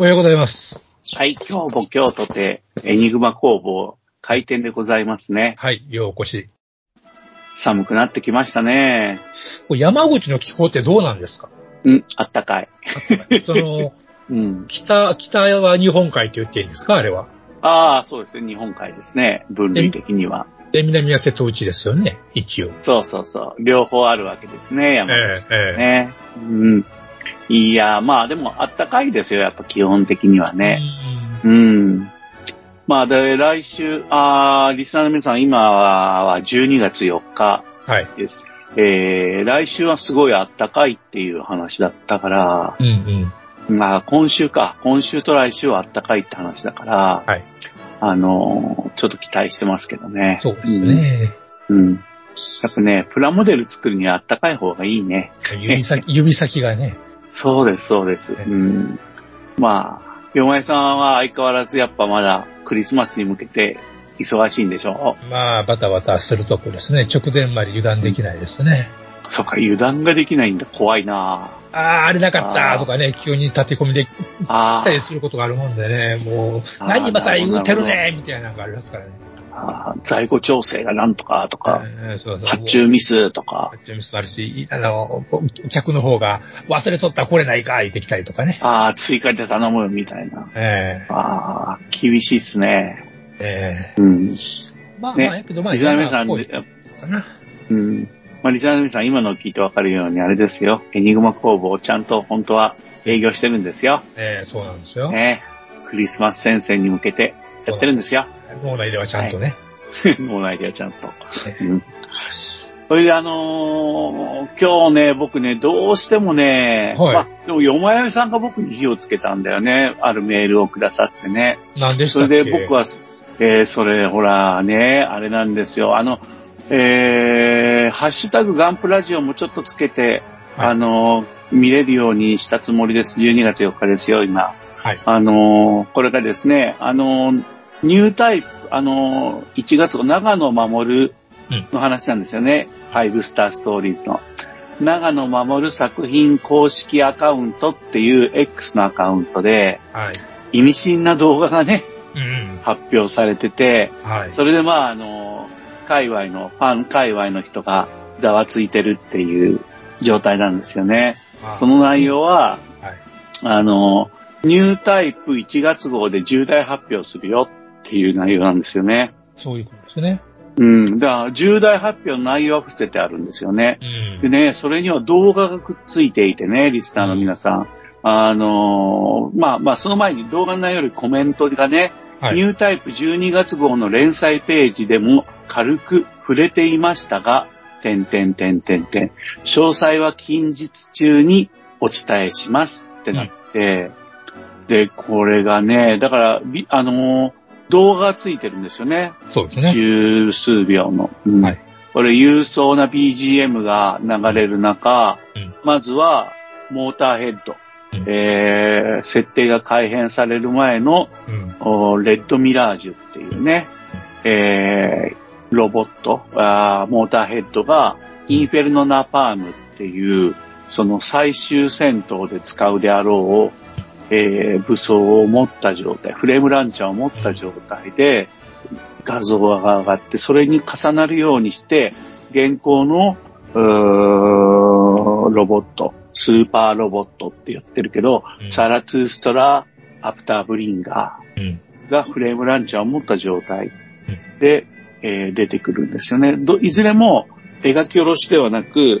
おはようございますはい、今日も今日とて、エニグマ工房開店でございますね。はいようお越し寒くなってきましたね。山口の気候ってどうなんですか？うん、あったかい。その うん。北北は日本海と言っていいんですか？あれはああ、そうですね。日本海ですね。分類的には。で南は瀬戸内ですよね一応そうそうそう。両方あるわけですね、山口。ええね。うん。いや、まあでもあったかいですよ、やっぱ基本的にはね。うん。まあ、で、来週、あーリスナーの皆さん、今は12月4日はいです。えー、来週はすごいあったかいっていう話だったから、うんうんまあ、今週か。今週と来週はあったかいって話だから、はいあのーちょっと期待してますけどね。そうですね、うん。うん。やっぱね、プラモデル作るにはあったかい方がいいね。指先指先がねそうです、そうです。ねうん。まあ、よまえさんは相変わらずやっぱまだクリスマスに向けて忙しいんでしょまあバタバタするとこですね。直前まで油断できないですね、そっか、油断ができないんだ。怖いな。あああれなかったとかね急に立て込みで来あたりすることがあるもんでね。もう何今さら言うてるねみたいなのがありますからね在庫調整がなんとかとか、えーそうそう発注ミスとか、発注ミスもあるし、あの、客の方が忘れとったらこれないか言ってきたりとかね。ああ、追加で頼むみたいな。えああ、厳しいっすね。ええうん。えまあねまあ、やけどまあ、リザーメさん。うん。まあ、リザーメさん今のを聞いてわかるようにあれですよ。エニグマ工房ちゃんと本当は営業してるんですよ。ええそうなんですよ。ね。クリスマス戦線に向けてやってるんですよ。脳内ではちゃんとね。脳内ではちゃんと。うん。それであのー今日ね、僕ね、どうしてもね、はいまあ、でも、よまやめさんが僕に火をつけたんだよね。あるメールをくださってね。なんでしそたっけ？れで僕は、えーそれ、ほら、ね、あれなんですよ。あの、えー、ハッシュタグガンプラジオもちょっとつけて、はいあの、見れるようにしたつもりです。12月4日ですよ、今。はい。あの、これがですね、あの、ニュータイプ、あの、1月号、長野守の話なんですよね。ファイブスターストーリーズの。長野守作品公式アカウントっていう X のアカウントで、はい。意味深な動画がね、うん。発表されてて、はい。それでまあ、あの、界隈の、ファン界隈の人がざわついてるっていう状態なんですよね。その内容は、はい。あの、ニュータイプ1月号で重大発表するよっていう内容なんですよね。そういうことですね。うん。だから、重大発表の内容は伏せてあるんですよね。うんで。ね、それには動画がくっついていてね、リスナーの皆さん。あのまあまあ、その前に動画の内容よりコメントがね、はい。ニュータイプ12月号の連載ページでも軽く触れていましたが、点点点点点。詳細は近日中にお伝えしますってなって、で、これがね、だから、びあのー動画がついてるんですよね。そうですね。十数秒の。うんはいこれ、勇壮な BGM が流れる中、うんまずは、モーターヘッド。うんえー、設定が改変される前のうん。おレッドミラージュっていうね、えー、ロボット、あーモーターヘッドがインフェルノナパームっていう、その最終戦闘で使うであろう、えー武装を持った状態、フレームランチャーを持った状態で画像が上がって、それに重なるようにして、現行のロボット、スーパーロボットって言ってるけど、うんサラトゥーストラ、アプターブリンガうん。ーがフレームランチャーを持った状態で、えー出てくるんですよね。どいずれも描き下ろしではなく、うん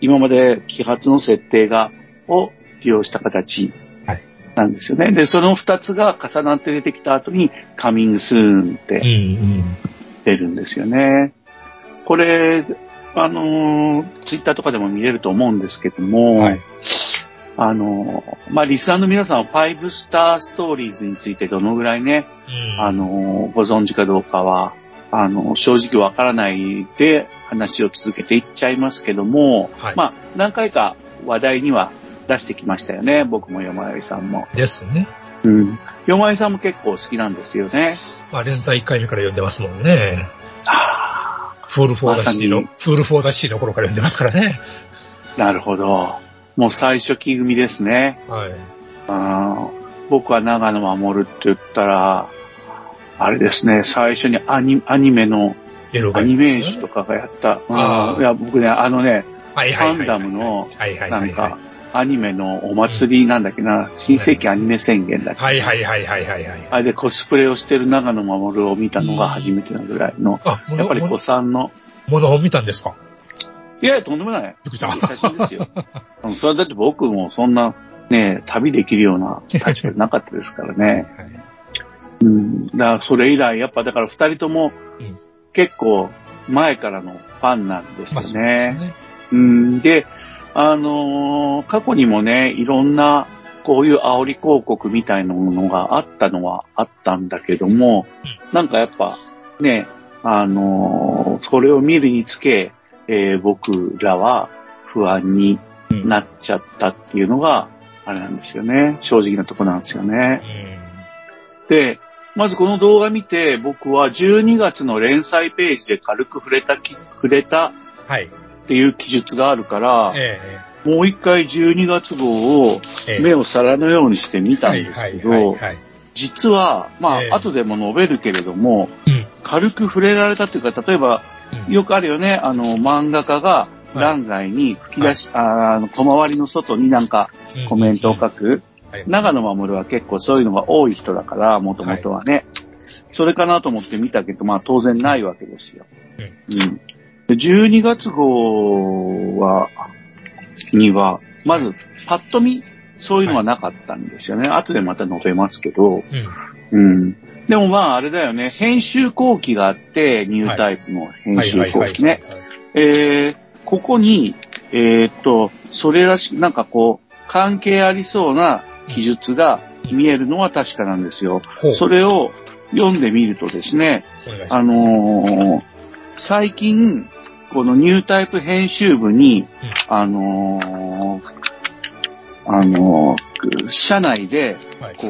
今まで揮発の設定が、を利用した形はいなんですよね。で、その二つが重なって出てきた後に、カミングスーンって。出るんですよね。これ、あのー、ツイッターとかでも見れると思うんですけども、はい。あのー、まあ、リスナーの皆さんは5スターストーリーズについてどのぐらいね、うんあ、のー、ご存知かどうかは、あの、正直わからないで話を続けていっちゃいますけども、はいまあ、何回か話題には出してきましたよね。僕も山井さんも。ですね。うん。山井さんも結構好きなんですよね。まあ、連載1回目から読んでますもんね。あフールフォーダッシーの、まさフールフォーダッシーの頃から読んでますからね。あ、なるほど。もう最初期組ですね。はい。あー僕は長野守って言ったら、あれですね、最初にアニアニメの、アニメーションとかがやった。いや、僕ね、あのね、はいはいはいはい。ファンダムの。なんか、アニメのお祭りなんだっけな、新世紀アニメ宣言だっけ、はいはいはいはいはいはい。あれでコスプレをしてる長野守を見たのが初めてなぐらいの、あ、やっぱり子さんの、モノ本見たんですか？いやいや、とんでもない。びっくりした。写真ですよ。うんそれはだって僕もそんな、ね、旅できるような立場なかったですからね。はいうん。だからそれ以来、やっぱだから二人ともうん結構前からのファンなんですまあ、よそうですね。ね。うん。で、あのー過去にもね、いろんなこういう煽り広告みたいなものがあったのはあったんだけども、なんかやっぱね、あのーそれを見るにつけ、えー僕らは不安にうんなっちゃったっていうのが、あれなんですよね。正直なとこなんですよね。で、まずこの動画見て、僕は12月の連載ページで軽く触れたき、触れたはい。っていう記述があるから、えもう一回12月号をえええ目を皿のようにして見たんですけど、はいはいはい。実は、まあ、ええ後でも述べるけれども、うん軽く触れられたというか、例えば、うんよくあるよね、あの、漫画家がはい欄外に吹き出し、あーあの、小回りの外になんかうんコメントを書く。はい長野守は結構そういうのが多い人だから、もともとはね。それかなと思って見たけど、まあ当然ないわけですよ。うん。で12月号は、には、まず、パッと見、そういうのはなかったんですよね。後でまた述べますけど、うん。うん。でもまああれだよね、編集後期があって、ニュータイプの編集後期ね。。えー、ここに、えーっと、それらしく、なんかこう、関係ありそうな記述が見えるのは確かなんですよ。ほう。それを読んでみるとですね、あのー最近、このニュータイプ編集部に、あのーあのー社内で、はい。こ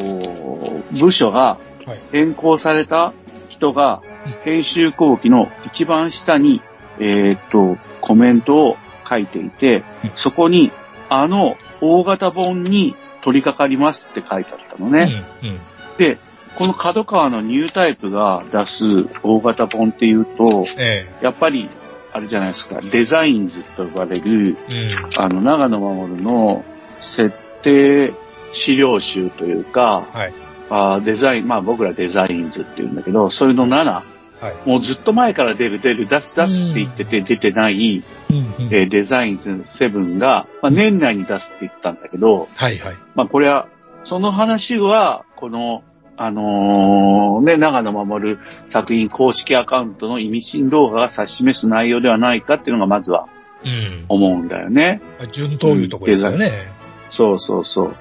う、部署がはい。変更された人がうん、編集後期の一番下に、えーっと、コメントを書いていてうん、そこに、あの、大型本に取り掛かりますって書いてあったのね。うん。うん。で、この角川のニュータイプが出す大型本っていうと、えやっぱり、あれじゃないですか、デザインズと呼ばれる、え。あの、長野守の設定資料集というか、はい。あーデザイン、まあ僕らデザインズって言うんだけど、それの7、はい。もうずっと前から出る出る、出す出すって言ってて出てない、うん。うんえーデザインズ7が、まあ年内に出すって言ったんだけど、はいはい。まあこれは、その話は、この、あのーね、長野守る作品公式アカウントの意味深動画が指し示す内容ではないかっていうのがまずはうん。思うんだよね。順当いうとこですよね。そうそうそう。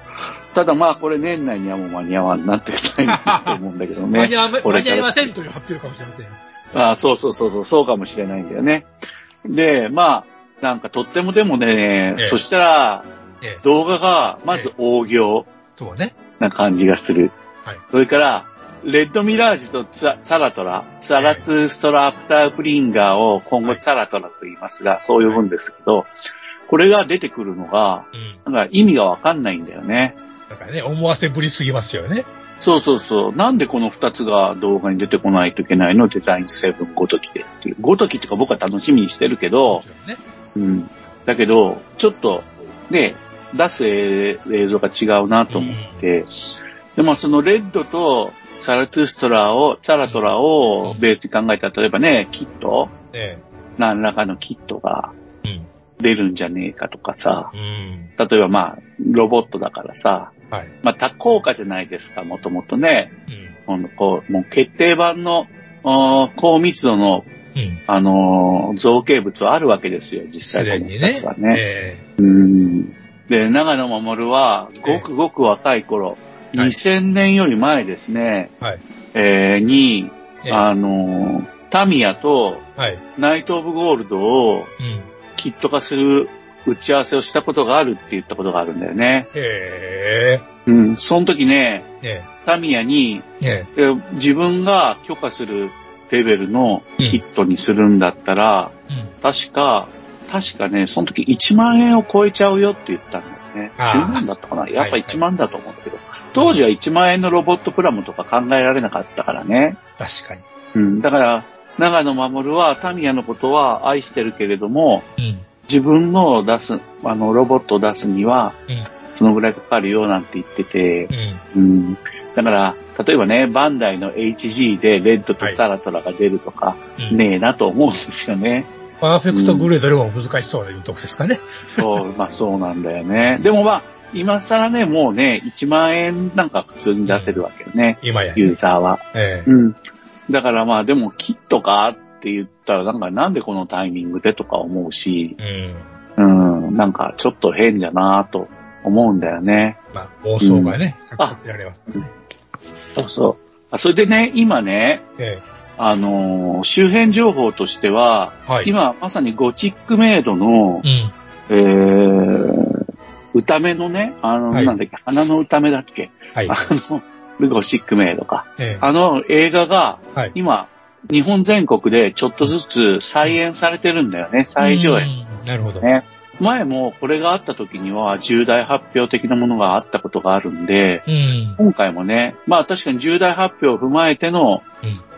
ただまあこれ年内にはもう間に合わんなってないと思うんだけどね。間に合いませんという発表かもしれません。あそうそうそうそう、そうかもしれないんだよね。で、まあ、なんかとってもでもね、ええそしたらええ。動画がまず大行そうね。な感じがする。はい。それから、レッドミラージュとツァラトラ、ツァラトゥーストラアプタープリンガーを今後ツァラトラと言いますが、そう呼ぶんですけど、これが出てくるのが、うん。なんか意味がわかんないんだよね。だからね、思わせぶりすぎますよね。そうそうそう。なんでこの二つが動画に出てこないといけないの？デザイン7ごときでっていう。ごときっていうか僕は楽しみにしてるけもど。うん。だけど、ちょっと、ね、出す映像が違うなと思って、でもそのレッドとサラトゥストラを、サラトラをベースに考えたら、例えばね、キット？え何らかのキットが。出るんじゃねえかとかさ、うん。例えばまあ、ロボットだからさ、はい。まあ多効果じゃないですか、もともとね。うん。こう、もう決定版の高密度の、うん。あのー造形物はあるわけですよ、実す際の二つは。ね。えうん。で、長野守は、ごくごく若い頃、はい2000年より前ですね、えはい。えーに、ええあのータミヤとはい。ナイト・オブ・ゴールドをうん。キット化する打ち合わせをしたことがあるって言ったことがあるんだよね。へうん。その時ね、え。えタミヤに、え。ええ自分が許可するレベルのキットにするんだったら、え。うん。確か、確かね、その時1万円を超えちゃうよって言ったんだよね。あー10万だったかなやっぱはいはい1万だと思うんだけど、当時は1万円のロボットプラモとか考えられなかったからね。確かに。うん。だから、長野守はタミヤのことは愛してるけれども、うん。自分の出す、あの、ロボットを出すには、うん。そのぐらいかかるよなんて言ってて、うん。うん。だから、例えばね、バンダイの HG でレッドとザラトラが出るとか、うん。ねえなと思うんですよね。パーフェクトグレードでも難しそうないうとこですかね。そう、まあそうなんだよね。でもまあ、今更ね、もうね、1万円なんか普通に出せるわけよね、今や。ユーザーは。ええ。うん。だからまあでも、キットかって言ったら、なんかなんでこのタイミングでとか思うし、うん。うん、なんかちょっと変だなと思うんだよね。まあ、妄想がね、んかけられますね。そうそう。あそれでね、今ね、えあのー周辺情報としては、え。はい。今まさにゴチックメイドのう、ん。えー、歌目のね、あの、はいなんだっけ、花の歌目だっけ、はいあ。の、ゴシックメイドか。ええ。あの映画が、はい。今、日本全国でちょっとずつ再演されてるんだよね、再上演。うん。なるほど。ね。前もこれがあった時には重大発表的なものがあったことがあるんで、うん。今回もね、まあ確かに重大発表を踏まえての、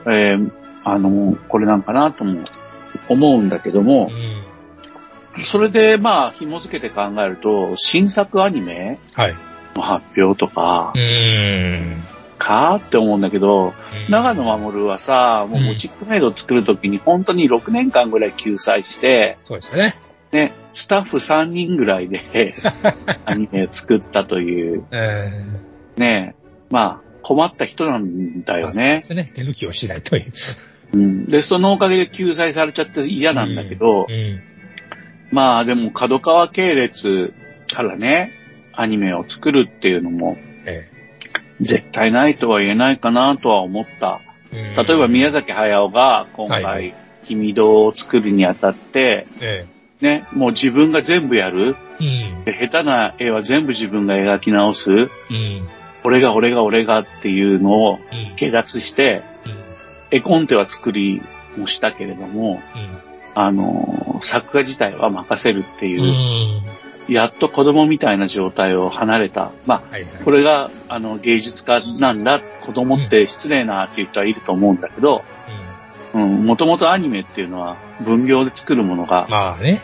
うん。えーあの、これなんかなとも思うんだけどもう、ん。それでまあ紐付けて考えると、新作アニメはい。の発表とかう、ん。かーって思うんだけど、長野守はさ、もううんモチックメイドを作るときに本当に6年間ぐらい救済して、そうですね。ね、スタッフ3人ぐらいで アニメを作ったという、えね、まあ困った人なんだえ。よね。そうですね。手抜きをしないという。うん、で、そのおかげで救済されちゃって嫌なんだけど、うん。まあでも角川系列からね、アニメを作るっていうのもえ絶対ないとは言えないかなとは思った。え。例えば宮崎駿が今はいは回、君堂を作るにあたって、えね、もう自分が全部やる。下手な絵は全部自分が描き直す。うん。俺が俺が俺がっていうのをうん。下脱して、絵コンテは作りもしたけれども、あの、作画自体は任せるっていうう、ん。やっと子供みたいな状態を離れた。まはいはい。あ、これが、あの、芸術家なんだ、子供って失礼なっていう人はいると思うんだけど、うん、もともとアニメっていうのは分業で作るものが。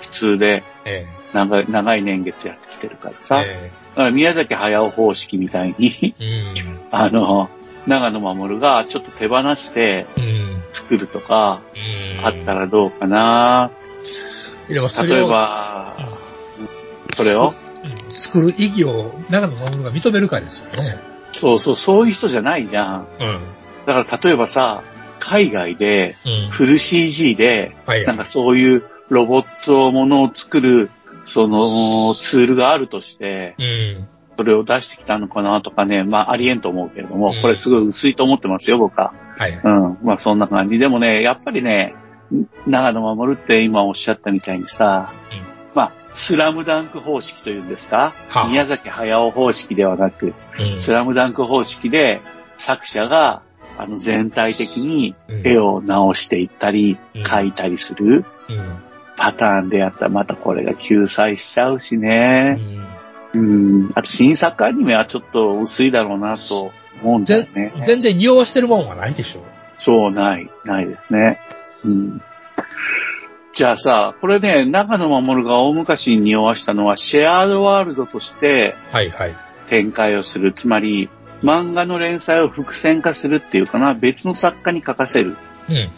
普通でえ長い長い年月やってきてるからえ。さ、え宮崎駿方式みたいに、え。あの、長野守がちょっと手放してうん。うん。作るとか、うん。あったらどうかな。例えば、それを、うん作る意義を長野守が認めるかですよね。そうそう、そういう人じゃないじゃん。うん。だから例えばさ、海外でうん。フル CG で、はいなんかそういうロボットものを作る、そのツールがあるとして、うん。それを出してきたのかなとかね、まあありえんと思うけれどもうん、これすごい薄いと思ってますよ、僕は。はい。うん。まあそんな感じ。でもね、やっぱりね、長野守って今おっしゃったみたいにさ、まあ、スラムダンク方式というんですか、はあ宮崎駿方式ではなく、うん。スラムダンク方式で作者があの全体的に絵を直していったり、うん描いたりするうん。パターンでやったらまたこれが救済しちゃうしうね。ん。うん。あと新作アニメはちょっと薄いだろうなと思うんだよぜね。全然匂わしてるもんはないでしょ。そう、ない、ないですね。うん。じゃあさ、これね、長野守が大昔に匂わしたのは、シェアードワールドとしてはいはい。展開をする。つまり、漫画の連載を伏線化するっていうかな、別の作家に書かせるうん。うん。っ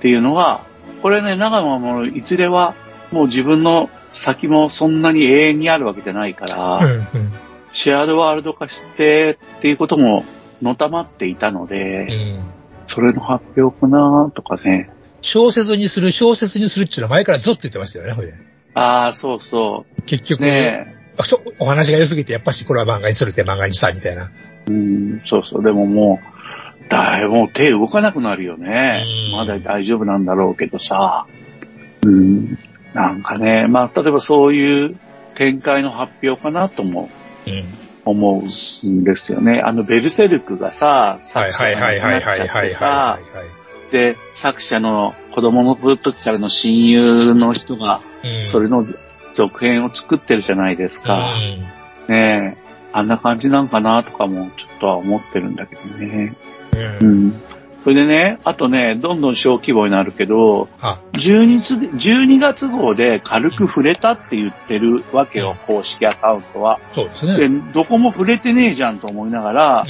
ていうのは、これね、長野守、いずれは、もう自分の先もそんなに永遠にあるわけじゃないから、うん。うん。シェアードワールド化してっていうことものたまっていたので、うん。それの発表かなとかね。小説にする、小説にするっていうのは前からずっと言ってましたよね、ほいで。ああ、そうそ結局、う。ねお話が良すぎて、やっぱしこれは漫画にするって漫画にしたみたいな。え。うん、そうそう。でももう、だいぶもう手動かなくなるよねう。んまだ大丈夫なんだろうけどさ。うん。なんかね、まあ、例えばそういう展開の発表かなともうん。思うんですよね。あの、ベルセルクがさ、はいはいはいはいはいはいはいさは、で、作者の子供の時からの親友の人が、それの続編を作ってるじゃないですか。うねえ。あんな感じなんかなとかもちょっとは思ってるんだけどね。ん。ううん。ん。それでね、あとね、どんどん小規模になるけど、あ、12月 ,12 月号で軽く触れたって言ってるわけよ、公式アカウントは。そうですでね。、どこも触れてねえじゃんと思いながら、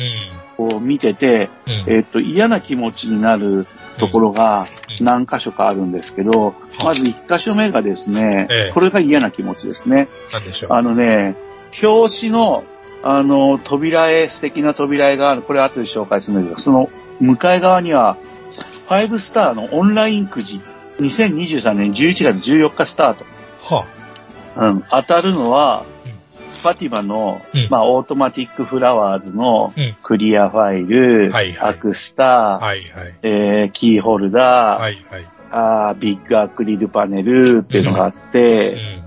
こう見てて。えっと、嫌な気持ちになるところがうん何箇所かあるんですけど、まず1箇所目がですねええ、これが嫌な気持ちですね。なんでしょう。あのね、表紙の、あの、扉絵、素敵な扉絵がある。これ後で紹介するんだけど、その向かい側には、5スターのオンラインくじ、2023年11月14日スタート。はうん。当たるのはうん、ファティマの、うんまあ、 Automatic Flowers のうんクリアファイル、はいはいアクスタ、あ。はいはい。えーキーホルダー、はいはい。あービッグアクリルパネルっていうのがあっうて、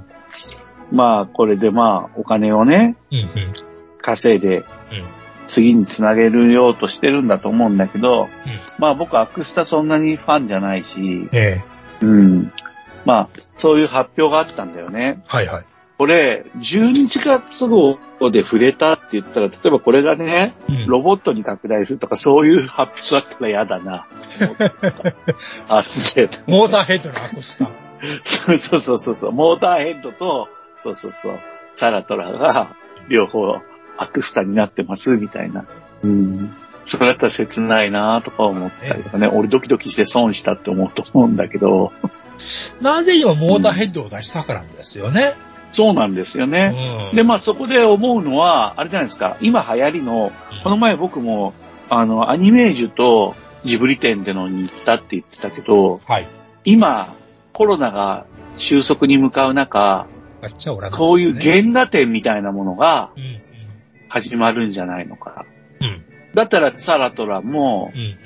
ん。まあ、これでまあ、お金をね、うんうん。稼いで、うん。次につなげるようとしてるんだと思うんだけど、うんまあ僕アクスタそんなにファンじゃないし、ええ。うん。まあ、そういう発表があったんだよね。はいはい。これ、12月号で触れたって言ったら、例えばこれがね、うんロボットに拡大するとかそういう発表だったら嫌だな。あでモーターヘッドのアクスタ。そうそうそうそうそう、モーターヘッドと、そうそうそう、サラトラが両方アクスタになってますみたいな。うん。それだったら切ないなとか思ったりとかね、俺ドキドキして損したって思うと思うんだけど、なぜ今モーターヘッドを出したからですよね。そうなんですようね。ん。で、まあそこで思うのは、あれじゃないですか、今流行りの、この前僕も、あの、アニメージュとジブリ展でのに行ったって言ってたけど、はい。今、コロナが収束に向かう中、あっちゃおらない、こういう原画展みたいなものがうんうん。始まるんじゃないのか。うん。だったらサラトラも、うん。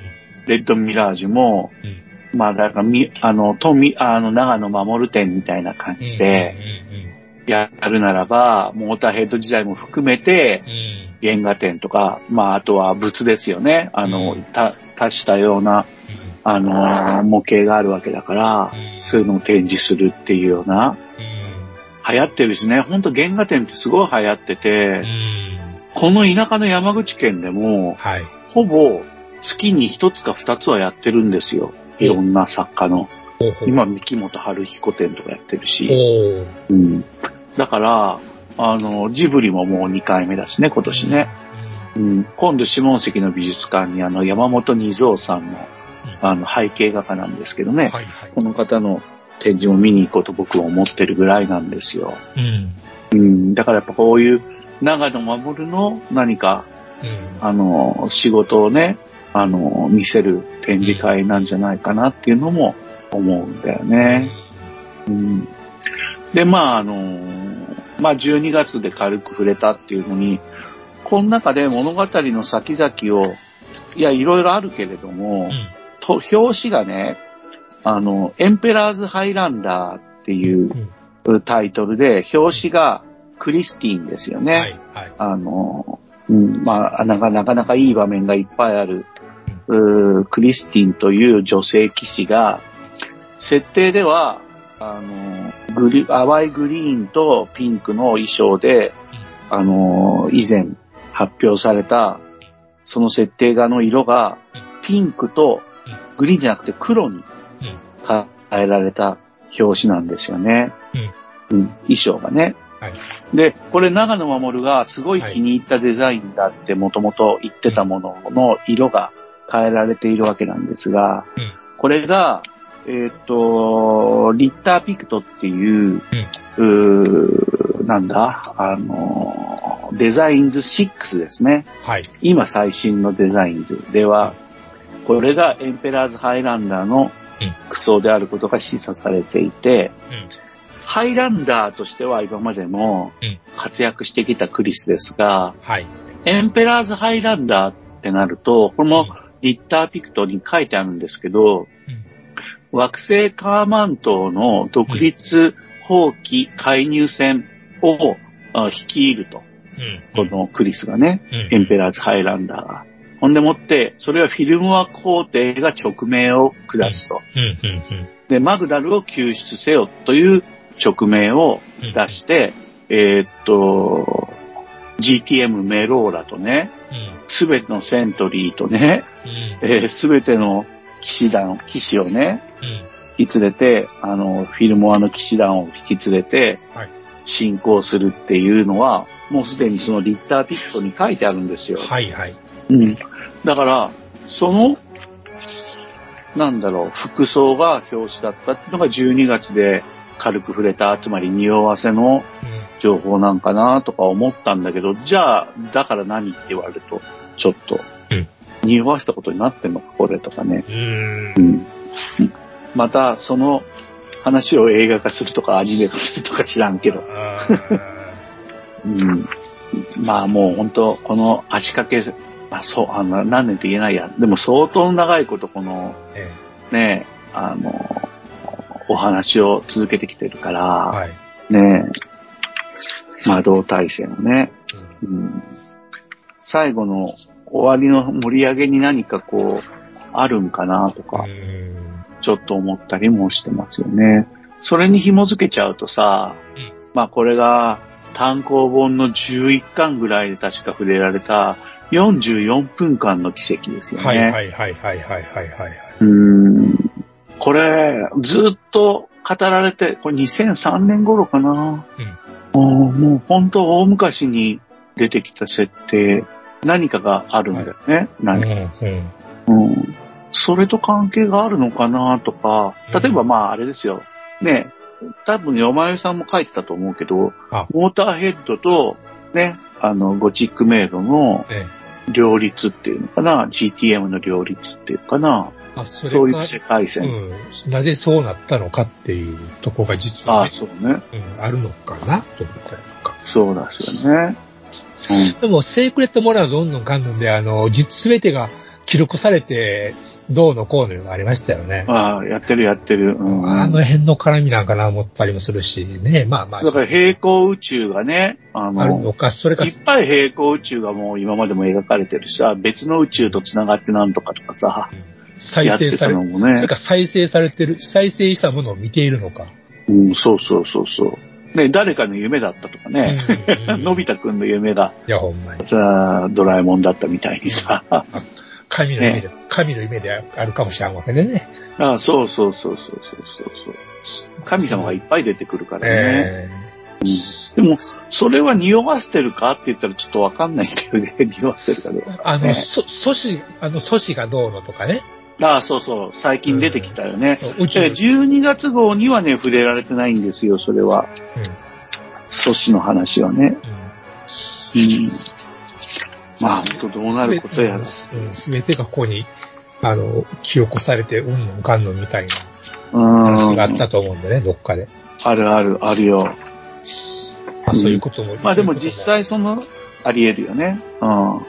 レッドミラージュも、うん。まあだからみ、あの、とみ、あの、長野守展みたいな感じで、やるならば、モーターヘッド時代も含めてうん。原画展とか、まああとは物ですよね。あの、うんた、多したような、あの、模型があるわけだから、うん。そういうのを展示するっていうような、うん。流行ってるしね、ほんと原画展ってすごい流行ってて、うん。この田舎の山口県でも、はい。ほぼ月に一つか二つはやってるんですよ。いろんな作家の。今、三木本春彦展とかやってるし。うん。だから、あの、ジブリももう2回目だしね、今年ね。。うん。今度、下関の美術館にあの、山本二蔵さんの、あの、背景画家なんですけどね。はいはい。この方の展示も見に行こうと僕は思ってるぐらいなんですよ。うん。うん。だからやっぱこういう長野守の何かうん。あの、仕事をね、あの、見せる展示会なんじゃないかなっていうのも思うんだよね。うん、で、まあ、あの、まあ、12月で軽く触れたっていうのに、この中で物語の先々を、いや、いろいろあるけれども、うん。と表紙がね、あの、エンペラーズ・ハイランダーっていうタイトルで、表紙がクリスティーンですよね。はいはい。あの、うん、まあ、なかなかなかいい場面がいっぱいある、うークリスティンという女性騎士が、設定では、あの、グリ、淡いグリーンとピンクの衣装で、あの、以前発表された、その設定画の色が、ピンクとグリーンじゃなくて黒にうん。変えられた表紙なんですよね。うん。衣装がね。はい。で、これ長野守がすごい気に入ったデザインだってもともと言ってたものの色が変えられているわけなんですが、うんこれが、えっ、と、リッターピクトっていう、うーなんだ、あの、デザインズ6ですね。はい。今最新のデザインズでは、これがエンペラーズハイランダーのクソであることが示唆されていて、うん。ハイランダーとしては今までもうん活躍してきたクリスですが、はい。エンペラーズハイランダーってなると、これもリッターピクトに書いてあるんですけど、惑星カーマン島の独立放棄介入戦をあ率いると。うん。このクリスがね、うん、エンペラーズハイランダーが。ほんでもって、それはフィルムワ皇帝が直命を下すと。うん、うん、で、マグダルを救出せよという直命をうん。出して、えーっと、GTM メローラとね、うん、すべてのセントリーとね、うん、すべての騎士団、騎士をね、うん。引き連れて、あの、フィルモアの騎士団を引き連れてはい、進行するっていうのは、もうすでにそのリッターピクトに書いてあるんですよ。はい、はい。うん。だから、その、なんだろう、服装が表紙だったっていうのが12月で軽く触れた、つまり匂わせのうん。情報なんかなとか思ったんだけど、じゃあ、だから何って言われると、ちょっとうん、匂わせたことになってんのか、これとかね。うーんう。ん。また、その話を映画化するとかアニメ化するとか知らんけど。うん。まあもう本当この足掛け、まあそう、あの、何年って言えないや。でも相当長いことこの、えね、あの、お話を続けてきてるから、えはい。ね魔導大戦をね、うんうん、最後の終わりの盛り上げに何かこう、あるんかなとか、うんちょっと思ったりもしてますよね。それに紐づけちゃうとさ、うんまあこれが単行本の11巻ぐらいで確か触れられた44分間の奇跡ですよね。はい、はい、はい、はい、はい、はい、はい。うーんこれ、ずっと語られて、これ2003年頃かな。もうもう本当大昔に出てきた設定、何かがあるんだよね。何かうん、うん。うんそれと関係があるのかなとか、例えばまああれですよ。ね、多分よまゆさんも書いてたと思うけどあ、モーターヘッドと、ね、あの、ゴチックメイドのええ。両立っていうのかな、GTM の両立っていうかな、あ、それそういうが世界線。うん。なぜそうなったのかっていうとこが実は、ああ、ね、そうね。うん、あるのかな？と思ったりとか。そうですよね。でも、セークレットモラーどんどんかんどんで、あの、実すべてが記録されて、どうのこうのいうのがありましたよね。ああ、やってるやってる。うん、あの辺の絡みなんかな思ったりもするし、ね、まあまあ。だから平行宇宙がね、ああるのの、か、それかい、っぱい平行宇宙がもう今までも描かれてるしさ、別の宇宙と繋がってなんとかとかさ、再やってた生され、のもねそれ。か再生されてる、再生したものを見ているのか。うん、そうそうそうそう。ね、誰かの夢だったとかね。うんうん のび太くんの夢がいや、ほんまに。さ、ドラえもんだったみたいにさ。神の夢で、神の夢であるかもしれんわけでね。あそうそうそうそうそうそうそう。神様がいっぱい出てくるからね。えでも、それは匂わせてるかって言ったらちょっとわかんないけどね。匂わせてるかどうか。ーあの、ねそ、阻止、あの、阻止がどうのとかね。ああ、そうそう。最近出てきたよね。宇宙で12月号にはね、触れられてないんですよ、それは。阻止の話はね。うん。うんうん。まあ、本当どうなることやら。うん、すべてがここに、あの、記憶されて、うんぬんかんぬんみたいなうん。話があったと思うんでね、どっかで。あるある、あるよ。まあ、そういうことも。まあでも実際その、あり得るよね。うん。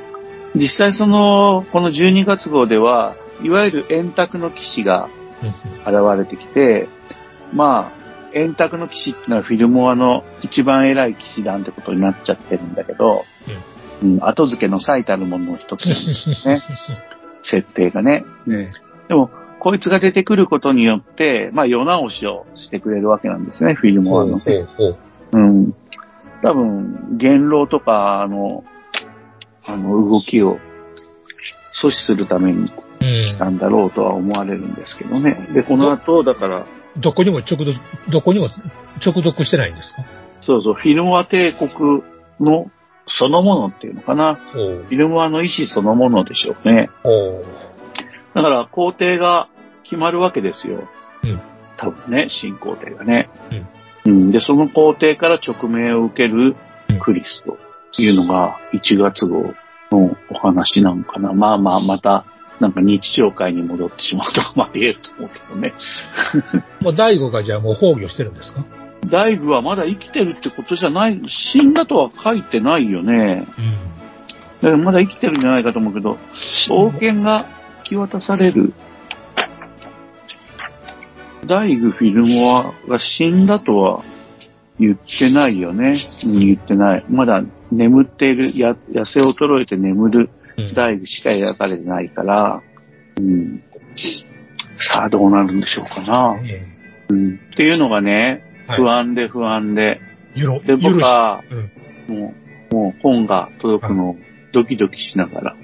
実際その、この12月号では、いわゆる円卓の騎士がうん、現れてきて、まあ、円卓の騎士っていうのはフィルモアの一番偉い騎士団ってことになっちゃってるんだけど、うん、後付けの最たるものの一つですね。設定がね。ねでも、こいつが出てくることによって、まあ、世直しをしてくれるわけなんですね、フィルモアの。多分、言論とか、あの、あの、動きを阻止するためにうんな。んだろうとは思われるんですけどね。で、この後、だから、どこにも直読、どこにも直読してないんですか？そうそう、フィルモア帝国のそのものっていうのかな。ほうフィルモアの意思そのものでしょうね。だから、皇帝が決まるわけですよ。うん多分ね、新皇帝がね。うん。で、その皇帝から直命を受けるクリスというのが1月号のお話なのかな。まあまあ、またなんか日常会に戻ってしまうとかもあり得ると思うけどね。もう大悟がじゃあもう崩御してるんですか？大工はまだ生きてるってことじゃない、死んだとは書いてないよね。だからまだ生きてるんじゃないかと思うけど、王権が引き渡される。大工フィルモアが死んだとは言ってないよね。うん言ってない。まだ眠っている、や痩せ衰えて眠るうん。大工しか描かれてないから、うん。さあどうなるんでしょうかな。えうん。っていうのがね、えはい不安で不安で。ゆろ、で、僕は、うんもう、もう本が届くのをドキドキしながら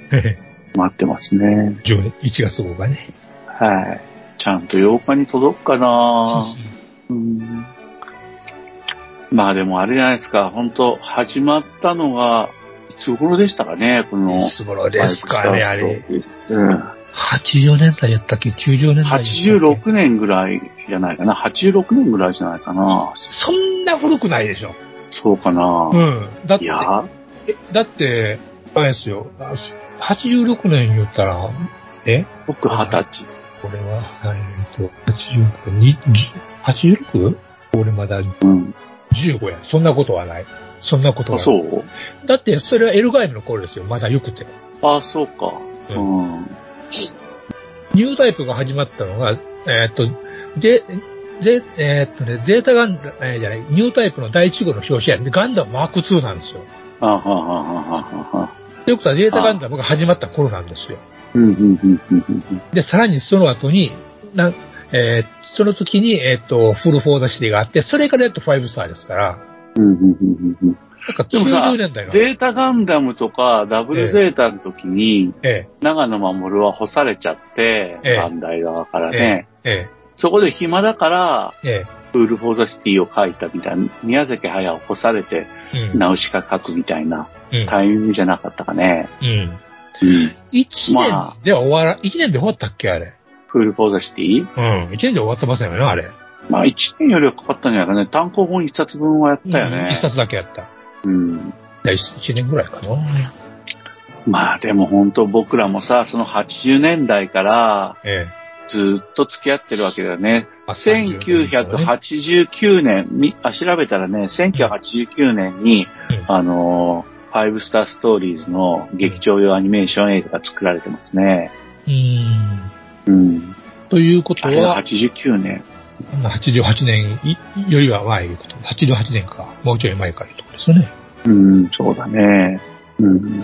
待ってますね。10年、1月号がね。はい。ちゃんと8日に届くかなうん。まあでもあれじゃないですか、本当始まったのが、いつ頃でしたかね、この。いつ頃ですかね、あれ。うん。80年代やったっけ ?90 年代やったっけ？86年ぐらいじゃないかな。86年ぐらいじゃないかな。そんな古くないでしょ。そうかな。うん。だってい、や、えだって、あれですよ。あ86年言ったら、え？僕二十歳。これは、えっと、86、に、じ 86? 俺まだうん。15や。そんなことはない。そんなことあ、はない。そう？だって、それはエルガイムの頃ですよ。まだよくて。あ、そうか。ううん。ニュータイプが始まったのが、えーっと、で、ゼえーっとね、ゼータガンダ、えーじゃない、ニュータイプの第1号の表紙やで、ガンダムマーク2なんですよ。あはははははは。ということは、ゼータガンダムが始まった頃なんですよ。うん、うん、うん、うん、うん。で、さらにその後に、なえーその時に、えーっと、フルフォーダシティがあって、それからやっと5スターですから、でもさ90年代の。ゼータガンダムとかダブルゼータの時に、え長野守は干されちゃって、ええ側からえね。ええそこで暇だから、ええ Fool for the City を書いたみたいな、宮崎駿を干されて、えうん。ナウシカ書くみたいなうん。タイミングじゃなかったかね。うん。うん。一年まあでは終わら、一年で終わったっけあれ？ Fool for the City？うん。一年で終わってませんよね、あれ。まあ一年よりはかかったんじゃないかね。単行本一冊分はやったよねうん一。冊だけやった。うん。いや一一年ぐらいかな。まあでも本当僕らもさ、その80年代からえずっと付き合ってるわけだよね。え。まあ30年以上ね1989年、みあ調べたらね、1989年に、うんあのー、ファイブスターストーリーズの劇場用アニメーション映画が作られてますね。うーん。うん。ということは、89年。まあ88年いよりは前いうこと。88年か。もうちょい前かいうところですよね。うん、そうだね。うん。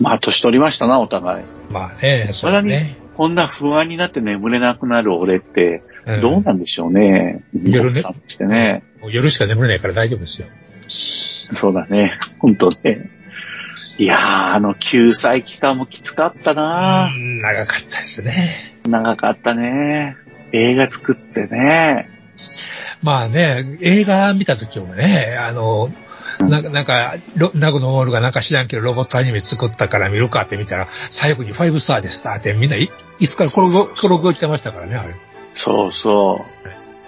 まあ、年取りましたな、お互い。まあね、そうだね。こんな不安になって眠れなくなる俺って、うんどうなんでしょうね。夜ねおっさんとしてね。もう夜しか眠れないから大丈夫ですよ。そうだね。本当ね。いやー、あの、救済期間もきつかったなうん長かったですね。長かったね。映画作ってね。まあね、映画見た時もね、あの、ななんか、ロナグノモールがなんか知らんけどロボットアニメ作ったから見るかって見たら、最後に5スターでしたってみんない、いつから転ぶ、転ぶ来てましたからね、あれ。そうそ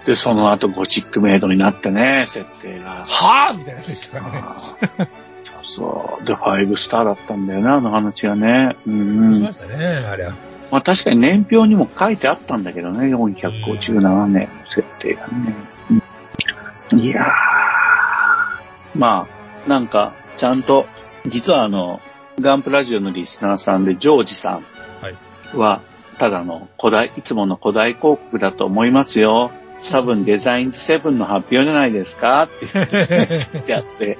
う。で、その後ゴチックメイドになってね、設定が。はぁみたいなやつでしたからね。そうそう。で、フスターだったんだよね、あの話はね。うんうんしま。したね、あれは。まあ確かに年表にも書いてあったんだけどね、457年設定がね。うんいやー。まあ、なんか、ちゃんと、実はあの、ガンプラジオのリスナーさんで、ジョージさんはただの古代、いつもの古代広告だと思いますよ。多分デザインズセブンの発表じゃないですか って言ってあって、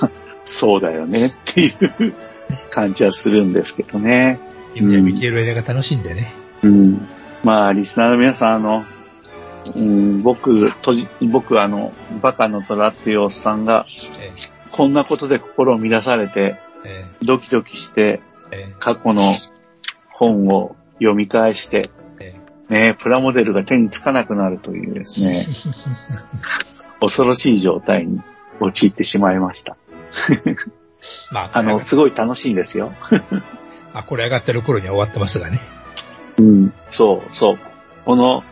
まあ、そうだよねっていう感じはするんですけどね。今見ている映画が楽しいんでね。うん。まあ、リスナーの皆さん、あの、うん、僕、とじ僕、あの、バカの虎っていうおっさんが、えこんなことで心を乱されて、えドキドキして、え過去の本を読み返して、えね、プラモデルが手につかなくなるというですね、恐ろしい状態に陥ってしまいました。まあ、あの、すごい楽しいんですよ。まあ、これ上がってる頃には終わってますがね。うん、そう、そう。この、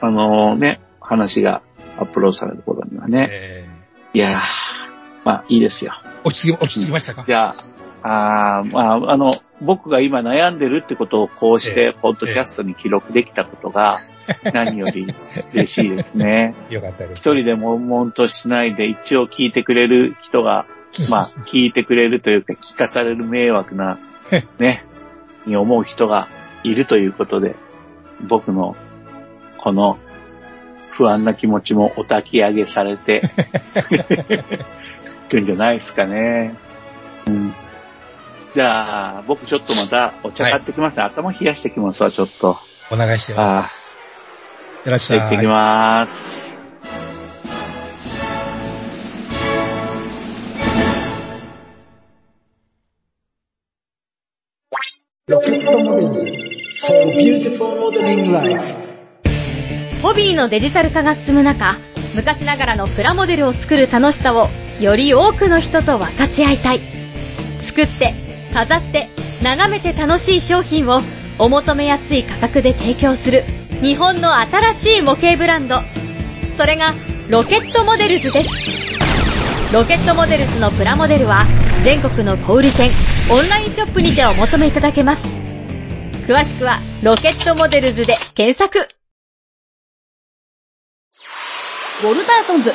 あのね、話がアップロードされる頃にはね、えいやー、まあいいですよ。ー落ち着き、落ち着きましたか？じゃあ、まあ、あの、僕が今悩んでるってことをこうしえて、ポッドキャストに記録できたことが、何より嬉しいですね。よかったです。一人で悶々としないで一応聞いてくれる人が、まあ、聞いてくれるというか、聞かされる迷惑な、ね、に思う人がいるということで、僕の、この、不安な気持ちもお焚き上げされて、いくんじゃないですかね。うん。じゃあ、僕ちょっとまたお茶買ってきます、頭冷やしてきますわ、ちょっと。お願いしてます。いらっしゃい。じゃあ行ってきます。ホビーのデジタル化が進む中、昔ながらのプラモデルを作る楽しさをより多くの人と分かち合いたい。作って、飾って、眺めて楽しい商品をお求めやすい価格で提供する日本の新しい模型ブランド。それがロケットモデルズです。ロケットモデルズのプラモデルは全国の小売店、オンラインショップにてお求めいただけます。詳しくはロケットモデルズで検索。ウォルターソンズ。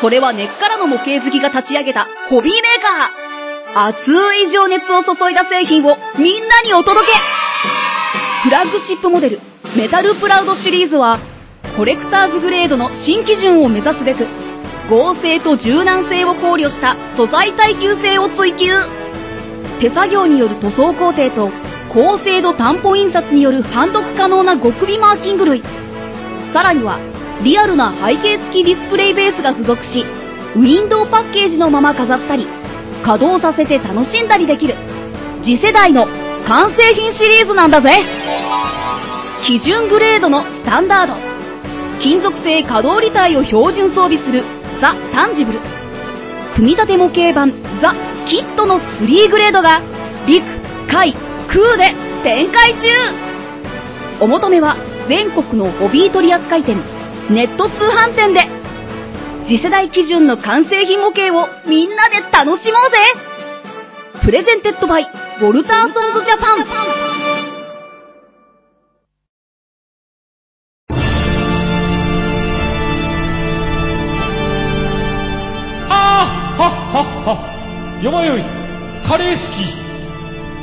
それは根っからの模型好きが立ち上げたホビーメーカー。熱い情熱を注いだ製品をみんなにお届けフラッグシップモデル、メタルプラウドシリーズは、コレクターズグレードの新基準を目指すべく、合成と柔軟性を考慮した素材耐久性を追求。手作業による塗装工程と、高精度担保印刷による判読可能な極微マーキング類。さらには、リアルな背景付きディスプレイベースが付属し、ウィンドウパッケージのまま飾ったり、稼働させて楽しんだりできる、次世代の完成品シリーズなんだぜ基準グレードのスタンダード。金属製可動履帯を標準装備するThe Tangible。組み立て模型版 The Kit の3グレードが陸、海、空で展開中。お求めは全国のホビー取扱店、ネット通販店で。次世代基準の完成品模型をみんなで楽しもうぜ。 Presented by、Waltersons Japan。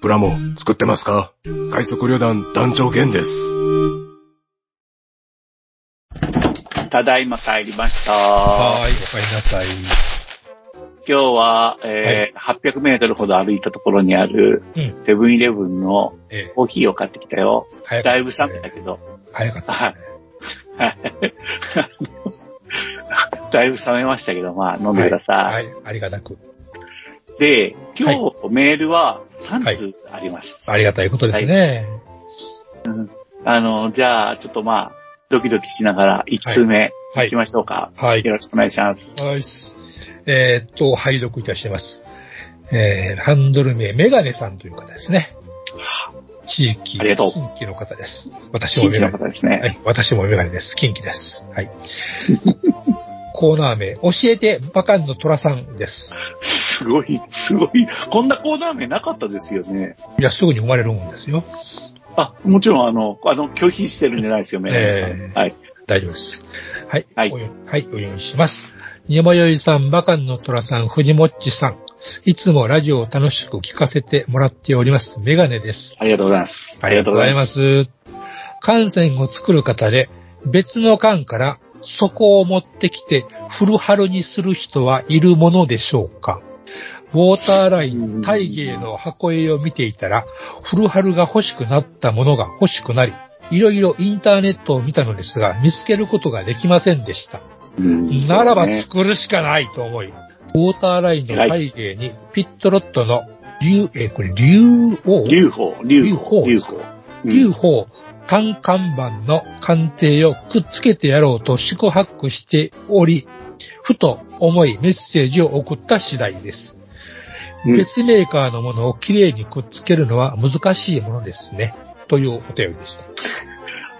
プラモ作ってますか？快速旅団団長剣です。ただいま帰りました。はーい、お帰りなさい。今日は、えー800メートルほど歩いたところにあるうん。セブンイレブンのええ、コーヒーを買ってきたよ。早かっただいぶ冷めたけど。早かった。はい。はい だいぶ冷めましたけど、まあ飲んでください。はい、ありがたく。で、今日メールは3通あります。ありがたいことですね。あの、じゃあ、ちょっとまあ、ドキドキしながら1通目はい行きましょうか。はい。よろしくお願いします。はい。えーっと、拝読いたします。えー、ハンドル名、メガネさんという方ですね。地域、ありがとう近畿の方です。私もメガネ。の方ですね。はい、私もメガネです。近畿です。はい。コーナー名、教えてバカンの虎さんです。すごい、すごい。こんなコーナー名なかったですよね。いや、すぐに生まれるもんですよ。あ、もちろん、あの、あの、拒否してるんじゃないですよ、メガネさん。えーはい。大丈夫です。はい。はいお読みはい、お読みします。にまよいさん、バカンの虎さん、藤もっちさん。いつもラジオを楽しく聞かせてもらっております。メガネです。ありがとうございます。ありがとうございま。す。艦船を作る方で、別の艦から底を持ってきて古春にする人はいるものでしょうか？ウォーターライン、大芸の箱絵を見ていたら、古春が欲しくなったものが欲しくなり、いろいろインターネットを見たのですが、見つけることができませんでした。うん。ならばね作るしかないと思い、ウォーターラインの大芸にピットロットの竜、えーこれ竜王？竜宝、竜宝、竜宝竜宝。UFO 単看板の鑑定をくっつけてやろうと宿泊しており、ふと思いメッセージを送った次第です。うん別メーカーのものをきれいにくっつけるのは難しいものですね。というお便りでした。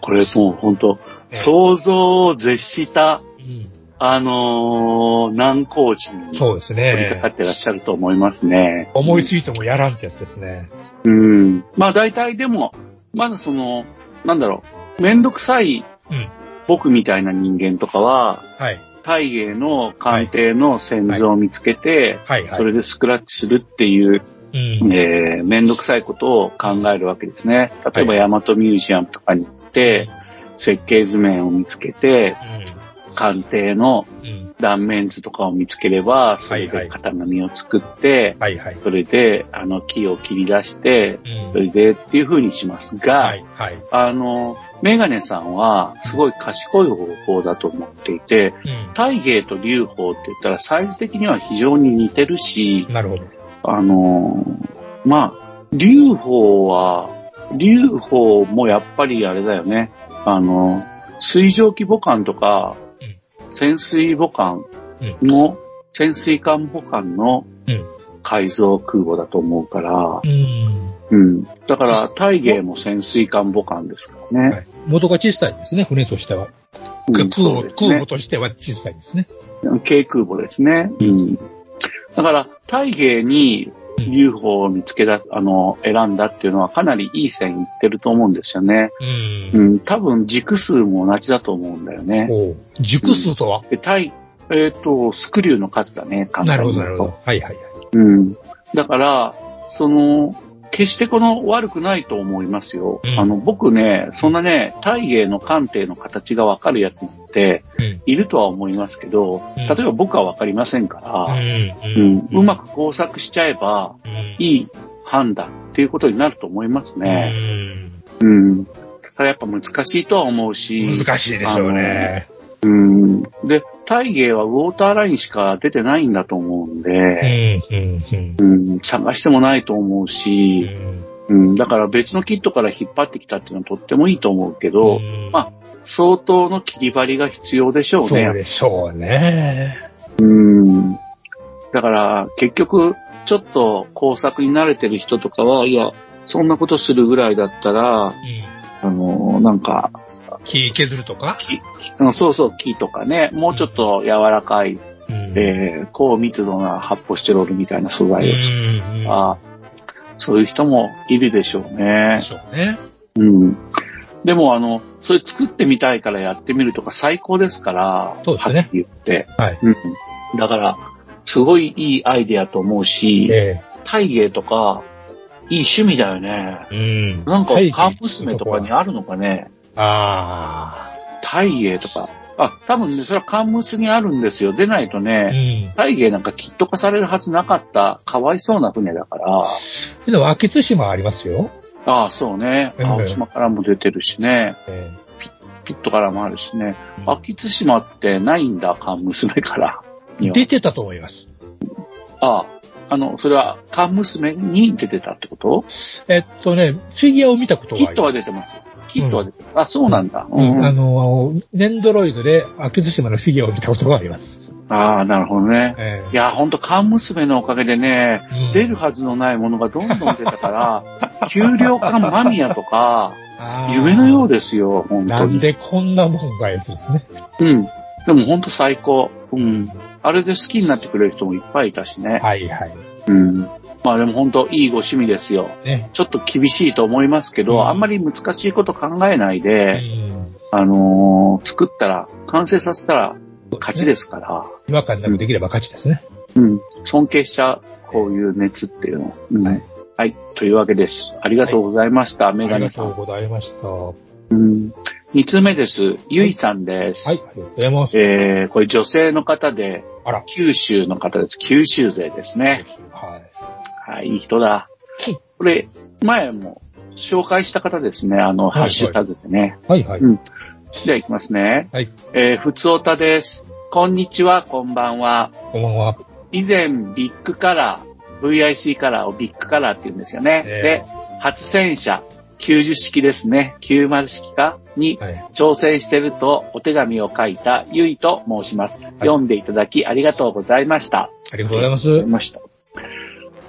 これもう本当想像を絶した、うんあのー難工事にそうです取り掛かねっ。てらっしゃると思いますね。思いついてもやらんってやつですね。うん。まあ大体でも、まずその、なんだろう、めんどくさいうん。僕みたいな人間とかは、はい。大芸の鑑定の線図を見つけて、はい、はい。それでスクラッチするっていう、うん。えー、めんどくさいことを考えるわけですね。例えば、はい大和ミュージアムとかに行って、設計図面を見つけて、鑑定のうん。うん。断面図とかを見つければ、それで型紙を作って、はい、はい。それで、あの、木を切り出して、うんそれでっていう風にしますが、はい、はい。あの、メガネさんは、すごい賢い方法だと思っていて、うん。大芸と龍宝って言ったらサイズ的には非常に似てるし、なるほど。あの、まあ、龍宝は、龍宝もやっぱりあれだよね。あの、水蒸気母艦とか、うん潜水母艦の、潜水艦母艦のうん改造空母だと思うから、うん。うん。だから、大芸も潜水艦母艦ですからね。はい。元が小さいですね、船としては。うん空母、ね空母としては小さいですね。軽空母ですね。うん。だから、大芸にうん流宝を見つけだ、あの、選んだっていうのはかなりいい線いってると思うんですよね。う。うんん、多分軸数も同じだと思うんだよね。おう熟数とは、で、大、えっ、と、スクリューの数だね、簡なるほど、なるほど。はい、はい、はい。うん。だから、その、決してこの悪くないと思いますよ。うんあの、僕ね、そんなね、大芸の鑑定の形がわかるやつってうん。いるとは思いますけど、うん例えば僕はわかりませんから、ううんん。うまく工作しちゃえば、うん。いい判断っていうことになると思いますね。うんうん。ただやっぱ難しいとは思うし。難しいでしょうね。うん。で、大芸はウォーターラインしか出てないんだと思うんうで、ん、うん、探してもないと思うし、うん、だから別のキットから引っ張ってきたっていうのはとってもいいと思うけど、うんまあ相当の切り張りが必要でしょうね。そうでしょうね。うん。だから、結局、ちょっと工作に慣れてる人とかは、いや、そんなことするぐらいだったら、うん。あの、なんか、木削るとか？木、木そうそう、木とかね、もうちょっと柔らかい、うん。えー高密度な発泡スチロールみたいな素材を使うんうんった、そういう人もいるでしょうねで。しょうね。うん。でも、あの、それ作ってみたいからやってみるとか最高ですから、そうですねはっきり言って。はい。うん。だから、すごいいいアイデアと思うし、え大芸とか、いい趣味だよね。え。うん。なんかはい、カン娘とかにあるのかねあ大芸とか。あ、多分ね、それはカンムスにあるんですよ。出ないとあ。うね、ん。大芸なんかキット化されるはずなかった、かわいそうな船だから。けど、秋津島ありますよ。ああ、そうね。うん青島からも出てるしね。えピットからもあるしね。え秋津島ってないんだ、カン娘から。出てたと思います。ああ、あの、それは、カン娘に出てたってこと？えっとね、フィギュアを見たことがあります。キットは出てます。キットは出てる。あ、そうなんだ。うん、うんあの、ネンドロイドで秋津島のフィギュアを見たことがあります。ああ、なるほどね。えいや、ほんと、缶娘のおかげでね、うん出るはずのないものがどんどん出たから、給料館マミヤとか、夢のようでですよ、本当に。なんでこんなもんがやつですね。うん。でもほんと最高。うん。あれで好きになってくれる人もいっぱいいたしね。はいはい。うん。まあでもほんといいご趣味ですよ。ね。ちょっと厳しいと思いますけど、うんあんまり難しいこと考えないうで、ん。あのー作ったら、完成させたら勝ちですから、違和感なくできれば勝ちですね。うん。尊敬しちゃう、こういう熱っていうの。うんはいはい。というわけです。ありがとうございました、メありがガネさ。とうんございました。はうん。二通目です。ゆいさんです。い、ありがとうございます。えー、これ女性の方で、あら。九州の方です。九州勢ですね。はい。はい、いい人だ。これ、前も紹介した方ですね。あの、はいハッシュタグでね。はいはい。うんでは行きますね。はい。えー、ふつおたです。こんにちは、こんばんは。こんばんは。以前、ビッグカラー、VIC カラーをビッグカラーって言うんですよね。ええで、初戦車、90式ですね。90式かにはい。挑戦してるとお手紙を書いたゆいと申します。読んでいただきありがとうございました。ありがとうございます。ありました。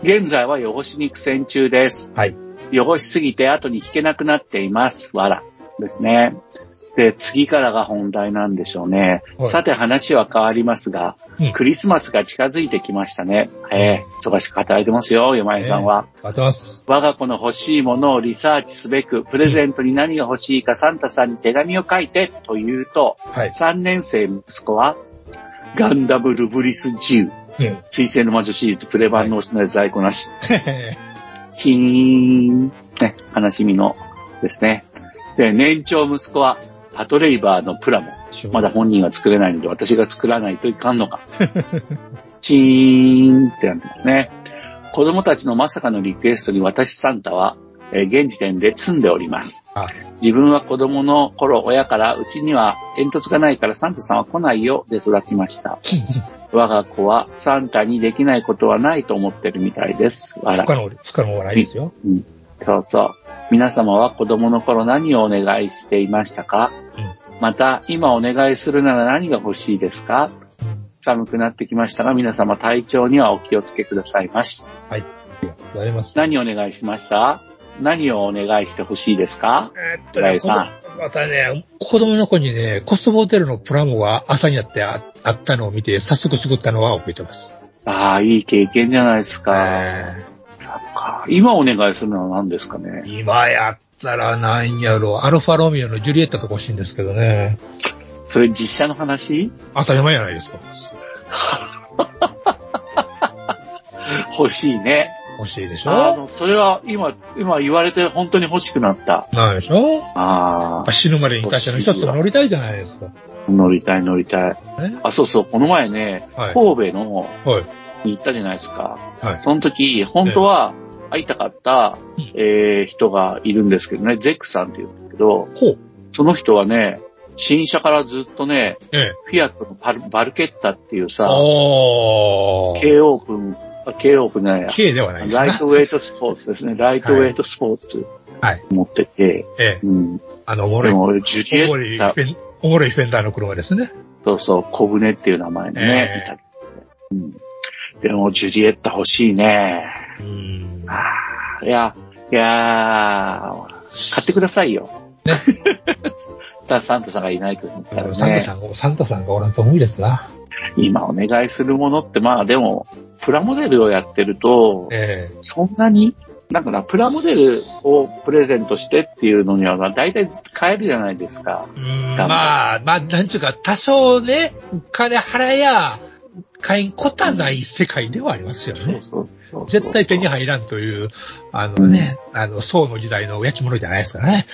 現在は汚しに苦戦中です。はい。汚しすぎて後に引けなくなっています。わら。ですね。で、次からが本題なんでしょうね。はいさて話は変わりますが、うんクリスマスが近づいてきましたね。ええ忙しく働いてますよ、山井さんは。ありがとうございます。我が子の欲しいものをリサーチすべく、プレゼントに何が欲しいかサンタさんに手紙を書いてと言うと、はい。3年生息子は、ガンダムルブリス10、うん。水星の魔女シリーズプレ版のおしの在庫なし、キーン、ね、悲しみのですね。で、年長息子は、パトレイバーのプラモ。まだ本人は作れないので、私が作らないといかんのか。チーンってなってますね。子供たちのまさかのリクエストに私サンタは、えー現時点で積んでおりますあ。自分は子供の頃、親から、うちには煙突がないからサンタさんは来ないよ、で育ちました。我が子はサンタにできないことはないと思ってるみたいです。笑不可能、不可能はないですよ。うんそうそう。皆様は子供の頃何をお願いしていましたか、また、今お願いするなら何が欲しいですか？寒くなってきましたが、皆様体調にはお気をつけくださいまし。ありがとうございます。何をお願いしました？何をお願いしてほしいですか？えーっとね、さまたね、子供の子にね、コスモテルのプラモが朝にやってああったのを見て、早速作ったのは覚えてます。ああ、いい経験じゃないですか。えそっか今お願いするのは何ですかね？ー今やったらなんやろ、アルファロミオのジュリエッタとか欲しいんですけどね。それ実写の話？当たり前じゃないですか。欲しいね。欲しいでしょ？あの、それは今、今言われて本当に欲しくなった。ないでしょ？ああ、死ぬまでに会社の一つが乗りたいじゃないですか。乗りたい乗りたい。ねあ、そうそう、この前ね、はい。神戸のはい。に行ったじゃないですか。はい。その時、本当は会いたかった、うんえー人がいるんですけどね、ゼックさんって言うんだけど、ほう。その人はね、新車からずっとね、ええ。フィアットのバルバルケッタっていうさ。K オープン、あ K オープンじゃないや K ではないですねライト。ウェイトスポーツですね。ライトウェイトスポーツはい。持ってて、ええ。うん。あの、おもろい、でも俺、ジュリエッタおもろいフェンダーの車ですね。そうそう、小舟っていう名前のね、ええうん。でも、ジュリエッタ欲しいね。うん。いや、いやー買ってくださいよ。ね サンタさんがいないと思ったらね、サンタさんが、サンタさんがおらんと無理ですな。今お願いするものって、まあでも、プラモデルをやってると、えそんなに、なんかな、プラモデルをプレゼントしてっていうのには、大体買えるじゃないですか。まあ、まあ、なんちゅうか、多少ね、金払や、買いんことはない世界ではありますよね。絶対手に入らんという、あのね、あの、宋の時代の焼き物じゃないですからね。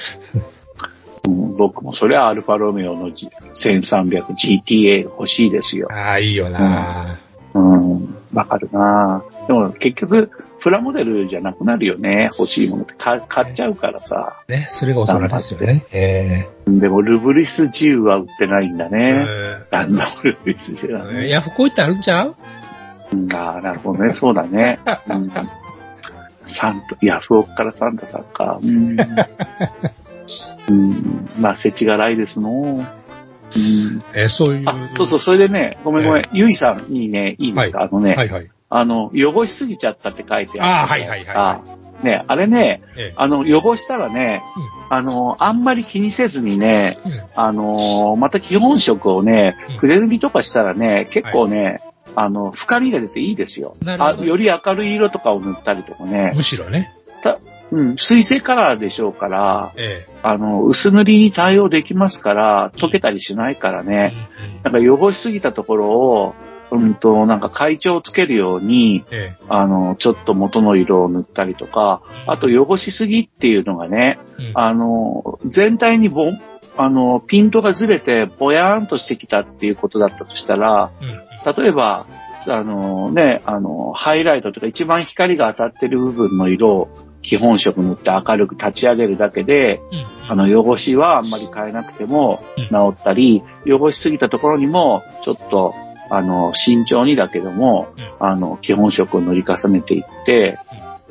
うん僕もそれはアルファロメオの 1300GTA 欲しいですよ。ああ、いいよな、うん、わかるなでも結局、プラモデルじゃなくなるよね。欲しいものって買買っちゃうからさ。ね、それが大人ですよね。えでも、ルブリス10は売ってないんだえね。えガンダムルブリス10はね。えヤフコイってあるんちゃう？うんああ、なるほどね。そうだね。うん、サンタ、ヤフオクからサンタさんか。うん。うん、まあ、世知辛いですの。うん。えーそういう。あ、そうそう、それでね、ごめんごめん。ゆいさんにね、いいですか、あのね、はいはい。あの、汚しすぎちゃったって書いてあるじゃないですあか。ね、あれね、ええあの、汚したらね、あの、あんまり気にせずにね、うんあの、また基本色をねうん、筆塗りとかしたらね、結構ね、あの、深みが出ていいですよ。あなるほどより明るい色とかを塗ったりとかね。むしろね。うん、水性カラーでしょうから、えあの、薄塗りに対応できますから、溶けたりしないからえね、うんなんか汚しすぎたところを、うんと、なんか会長をつけるように、えあの、ちょっと元の色を塗ったりとか、あと汚しすぎっていうのがね、えうん。あの、全体にボン、あの、ピントがずれてぼやーんとしてきたっていうことだったとしたら、うん。例えば、あのね、あの、ハイライトとか一番光が当たってる部分の色を基本色塗って明るく立ち上げるだけで、うん。あの、汚しはあんまり変えなくてもうん。治ったり、汚しすぎたところにも、ちょっと、あの、慎重にだけども、あの、基本色を塗り重ねていって、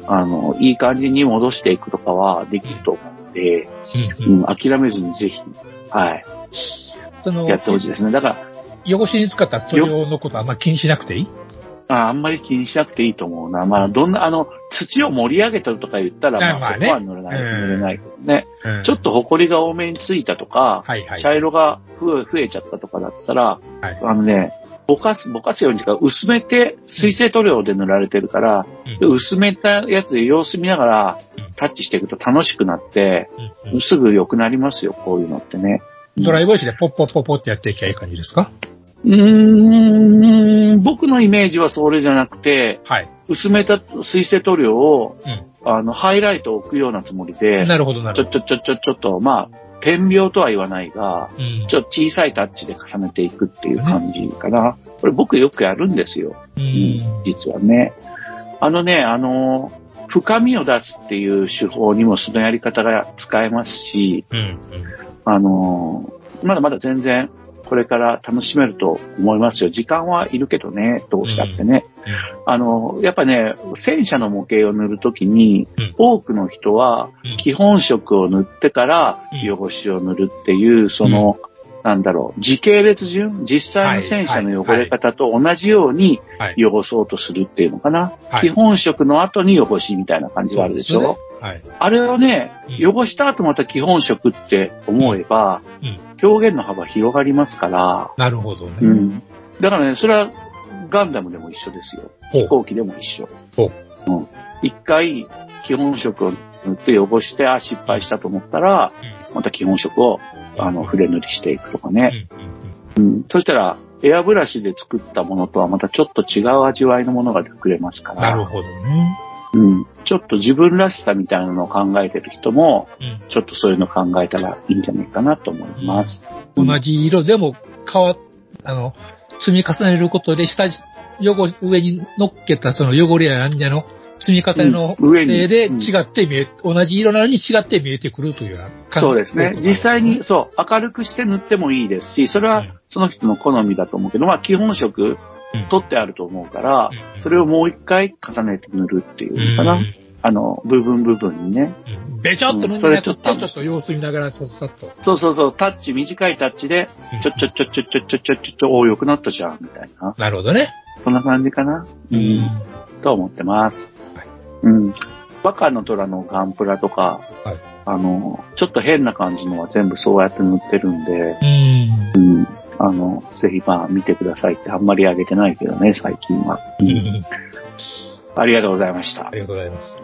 あの、いい感じに戻していくとかはできると思う。で、うん。諦めずにぜひ、はい、やってほしいですね。だから、汚しに使った塗料のことあんま気にしなくていい？ああんまり気にしなくていいと思うな。まあ、どんな、あの、土を盛り上げてるとか言ったら、まあ、あまあね。そこは塗れない、うん。塗れないけどね。うん。ちょっと埃が多めについたとか、はいはい。茶色が増え増えちゃったとかだったら、はい。あのね、ぼかす、ぼかすようにか、薄めて、水性塗料で塗られてるから、うん。で薄めたやつで様子見ながらうん。タッチしていくと楽しくなって、うん。うん。すぐ良くなりますよ、こういうのってね。ドライボイスでポッポッポッポってやっていきゃいい感じですか？うーん、僕のイメージはそれじゃなくて、はい。薄めた水性塗料を、うんあの、ハイライトを置くようなつもりで、なるほどなちょるほど。ちょちょちょちょっと、まあ、点描とは言わないが、うんちょっと小さいタッチで重ねていくっていう感じかな。これ僕よくやるんですよ。ううんん。実はね。あのね、あの、深みを出すっていう手法にもそのやり方が使えますし、うん。あの、まだまだ全然これから楽しめると思いますよ。時間はいるけどね、どうしたってね。あの、やっぱね、戦車の模型を塗るときに、うん多くの人はうん基本色を塗ってからうん汚しを塗るっていう、その、なんだろう、時系列順、実際の戦車の汚れ方と同じようにはい。汚そうとするっていうのかな。はい基本色の後に汚しみたいな感じがあるでしょ？はい。あれをね、うん汚した後また基本色って思えば、うん表現の幅広がりますから、なるほどね。うん。だからね、それはガンダムでも一緒ですよ。飛行機でも一緒。ほうん。一回基本色を塗って汚して、あ、失敗したと思ったら、また基本色を、あの、筆塗りしていくとかね。うん。そしたら、エアブラシで作ったものとはまたちょっと違う味わいのものが作れますから。なるほどね。うん。ちょっと自分らしさみたいなのを考えてる人も、うん。ちょっとそういうの考えたらいいんじゃないかなと思います。同じ色でも変わっ、あの、積み重ねることで下地、汚、上に乗っけたその汚れやなん。やの積み重ねのせいでうん。違って見え、同じ色なのに違って見えてくるというような感じそうですね。実際に、そそう、明るくして塗ってもいいですし、それはうん。その人の好みだと思うけど、まあ基本色うん取ってあると思うから、うんそれをもう一回重ねて塗るっていうのかな。うんあの、部分部分にね。うんべちょっと塗んそれでなくて、ちょちょっとっと様子見ながらさっさっと。そうそうそう、タッチ、短いタッチで、ちょちょちょちょちょちょちょちょちょ、おー良くなったじゃん、みたいな。なるほどね。そんな感じかな。うん。と思ってます。はいうん。バカの虎のガンプラとか、はいあの、ちょっと変な感じのは全部そうやって塗ってるんで、うん。うん。あの、ぜひまあ見てくださいってあんまりあげてないけどね、最近は。うん。ありがとうございましたあ。りがとうございます。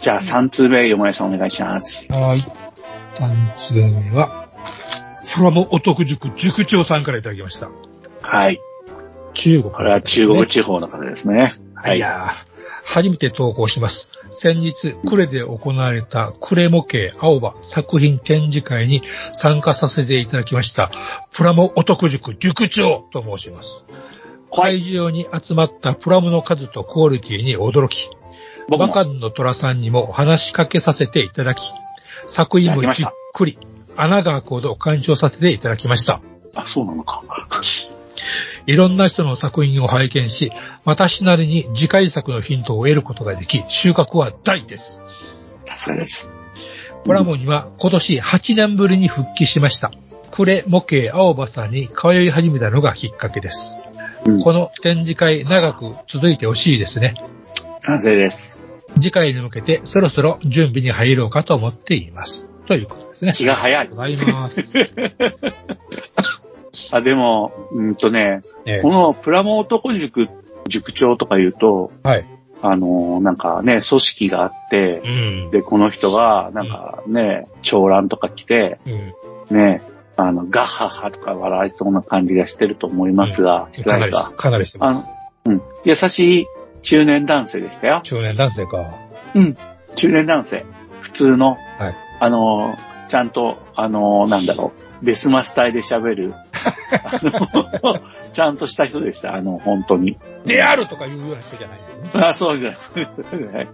じゃあ3通目、よもやさんお願いします。はい。3つ目は、プラモお得塾塾長さんからいただきました。はい。中国、これは中国地方の方ですね。はいいやー初めて投稿します。先日、クレで行われたクレ模型青葉作品展示会に参加させていただきました。プラモお得塾塾長と申します。会場に集まったプラモの数とクオリティに驚き、バカンの虎さんにも話しかけさせていただき、作品もじっくり穴が開くほど鑑賞させていただきました。あ、そうなのか。いろんな人の作品を拝見し、私なりに次回作のヒントを得ることができ、収穫は大です。さすがです。プラモには今年8年ぶりに復帰しました。クレ模型青葉さんに通い始めたのがきっかけです。うんこの展示会長く続いてほしいですね。賛成です。次回に向けてそろそろ準備に入ろうかと思っています。ということですね。気が早い。ございます。あ、でも、うんとね、ええこのプラモ男塾、塾長とか言うと、はい。あの、なんかね、組織があってう、ん。で、この人が、なんかね、長蘭とか来て、うん。ね、あの、ガッハッハとか笑いそうな感じがしてると思いますが、してかないり、なか。かなりしてます。あの、うん。優しい中年男性でしたよ。中年男性か。うん。中年男性。普通の、はいあの、ちゃんと、あの、なんだろう、デスマス隊で喋る、ちゃんとした人でした、あの、本当に。であるとかいうような人じゃないね。あ、そうじゃない。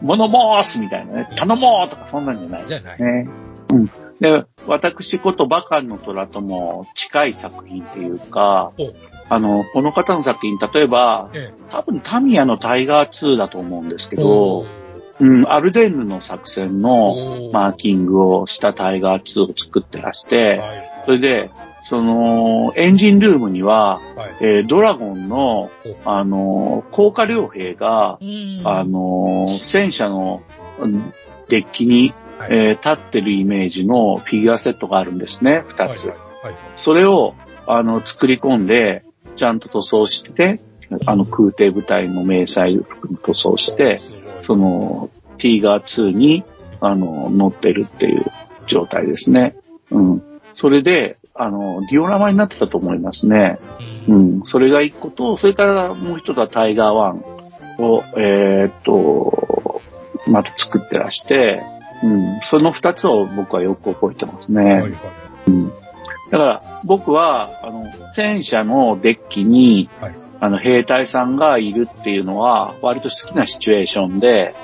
物申すみたいなね。頼もうとかそんなんじゃない。じゃない。ね。うん。で、私ことバカンの虎とも近い作品っていうかお、あの、この方の作品、例えば、え多分タミヤのタイガー2だと思うんですけえ。ど、うん、アルデンヌの作戦のマーキングをしたタイガー2を作ってらして、はい。それで、その、エンジンルームには、はい。えードラゴンの、あの、高架両兵が、うんあの、戦車のうんデッキに、はいえー立ってるイメージのフィギュアセットがあるんですね、二つ。はいはい。それを、あの、作り込んで、ちゃんと塗装して、あの、空挺部隊の迷彩服に塗装して、その、ティーガー2に、あの、乗ってるっていう状態ですね。うん。それで、あの、ディオラマになってたと思いますね。ううんん。それが一個と、それからもう一つはタイガー1を、えーっと、また作ってらして、うん。その二つを僕はよく覚えてますね。はいはい。だから僕は、あの、戦車のデッキに、はいあの、兵隊さんがいるっていうのは、割と好きなシチュエーションで、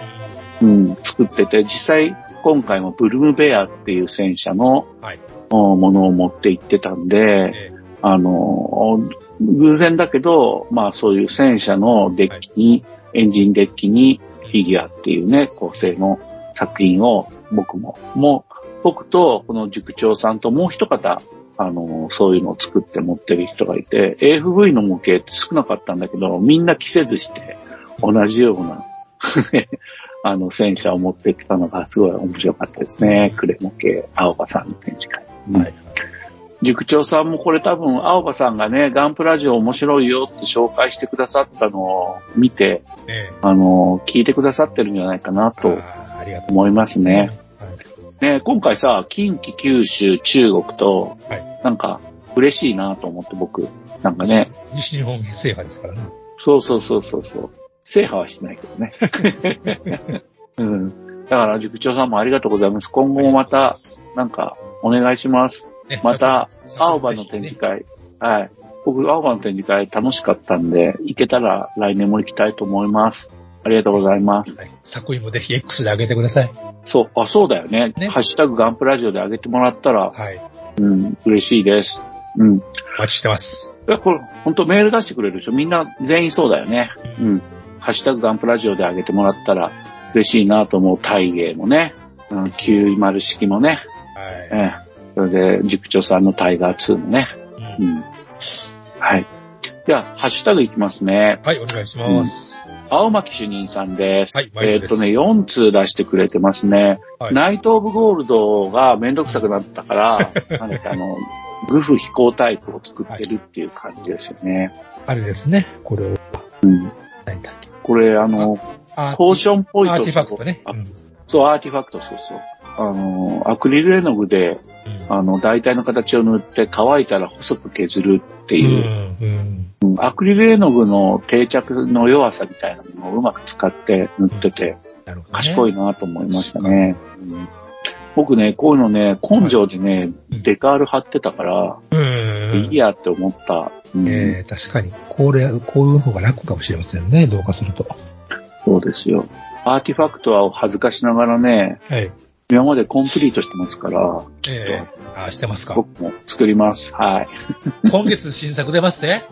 うん、作ってて、実際、今回もブルームベアっていう戦車の、はいおものを持って行ってたんで、えあの、偶然だけど、まあそういう戦車のデッキに、エンジンデッキにフィギュアっていうね、構成の作品を僕も、もう、僕とこの塾長さんともう一方、あの、そういうのを作って持ってる人がいて、AFV の模型って少なかったんだけど、みんな着せずして、同じような、あの、戦車を持ってきたのがすごい面白かったですね。クレ模型、青葉さんの展示会。はいはい。塾長さんもこれ多分、青葉さんがね、ガンプラジオ面白いよって紹介してくださったのを見て、えあの、聞いてくださってるんじゃないかなえ。と。思いますね。はい。ね、今回さ、近畿、九州、中国とはい、なんか、嬉しいなと思って僕、なんかね、西日本制覇ですからね。そうそうそうそうそう、制覇はしないけどね。うん。だから、塾長さんもありがとうございます。今後もまた、なんか、お願いします。ねまた、作青葉の展示会。はい。僕、青葉の展示会楽しかったんで、行けたら来年も行きたいと思います。ありがとうございます。はい作品もぜひ X で上げてください。そう、あ、そうだよね。ねハッシュタグガンプラジオで上げてもらったら、はい。うん、嬉しいです。うん。お待ちしてます。いや、これ、本当メール出してくれる人みんな全員そうだよね。うん。ハッシュタグガンプラジオで上げてもらったら嬉しいなと思う大芸もね。うん、90式もね。はい。ええ。それで、塾長さんのタイガー2もね。ううんん。はい。では、ハッシュタグいきますね。はい、お願いします。青巻主任さんです。はいえーっとね、4通出してくれてますね。はいナイト・オブ・ゴールドがめんどくさくなったから、なんかあの、グフ飛行タイプを作ってるっていう感じですよね。あれですね、これを、うん。これ、あの、アポーションポイントアーティファクトね。あうんそう、アーティファクト、そうそう。あの、アクリル絵の具で、うんあの、大体の形を塗って乾いたら細く削るってういう、ん、うん。うんアクリル絵の具の定着の弱さみたいなものをうまく使って塗ってて、なるほど、ね。賢いなと思いましたね。うん僕ね、こういうのね、根性でね、うんデカール貼ってたから、うん。いいやって思った。うんえー、確かに、これ、こういう方が楽かもしれませんね、動画すると。そうですよ。アーティファクトは恥ずかしながらね、はい。今までコンプリートしてますから、えー、あ、してますか。僕も作ります。はい。今月新作出ますね。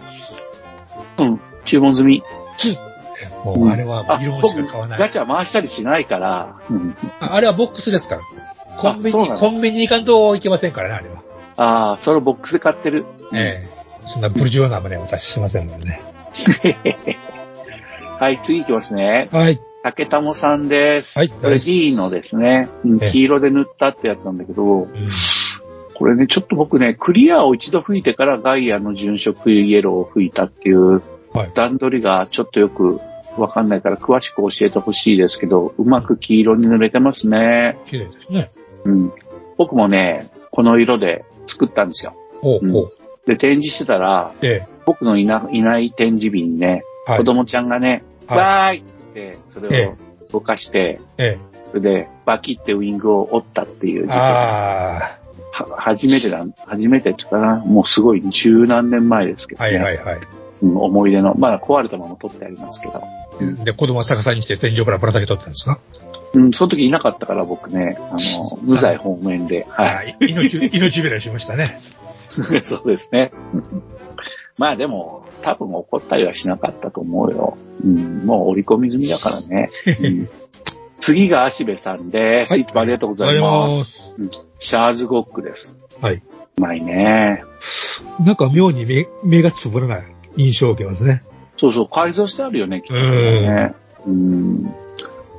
うん。注文済み。もう、あれはあ、色し僕、か買わない。ガチャ回したりしないから、うん。ああれはボックスですから。コンビニ、コンビニに行かんといけませんからね、あれは。ああ、それボックスで買ってる。ええそんなブルジョアなもね、お出ししませんのでね。はい、次行きますね。はい。竹玉さんです。はいこれ D のですね、黄色で塗ったってやつなんだけど、うん。これね、ちょっと僕ね、クリアを一度吹いてからガイアの純色イエローを吹いたっていうはい段取りがちょっとよくわかんないから詳しく教えてほしいですけど、うまく黄色に塗れてますね。綺麗ですね。うん。僕もね、この色で作ったんですよ。ほうほう。で、展示してたら、え僕のいないない展示日にね、えはい。子供ちゃんがね、はいわーいって、そえれを動かして、えそれで、バキってウィングを折ったっていうえ事件。あは初めてだ、初めてっていうかな、もうすごい十何年前ですけあ、ど、ね。はいはいはい。うん思い出の、まだ壊れたまま取ってありますけど。で、子供は逆さにして天井からぶら下げとったんですか？うん、その時いなかったから僕ね、あの、無罪方面で、はい。い。命、命拾いしましたね。そうですね。まあでも、多分怒ったりはしなかったと思うよ。うん、もう折り込み済みだからね。うん 次が足部さんです。はいいつもありがとうございありがとうございま。ますす。うんシャーズゴックです。はい。うまいね。なんか妙に目目がつぶらない印象を受けますね。そうそう、改造してあるよね、きっとうね。うん。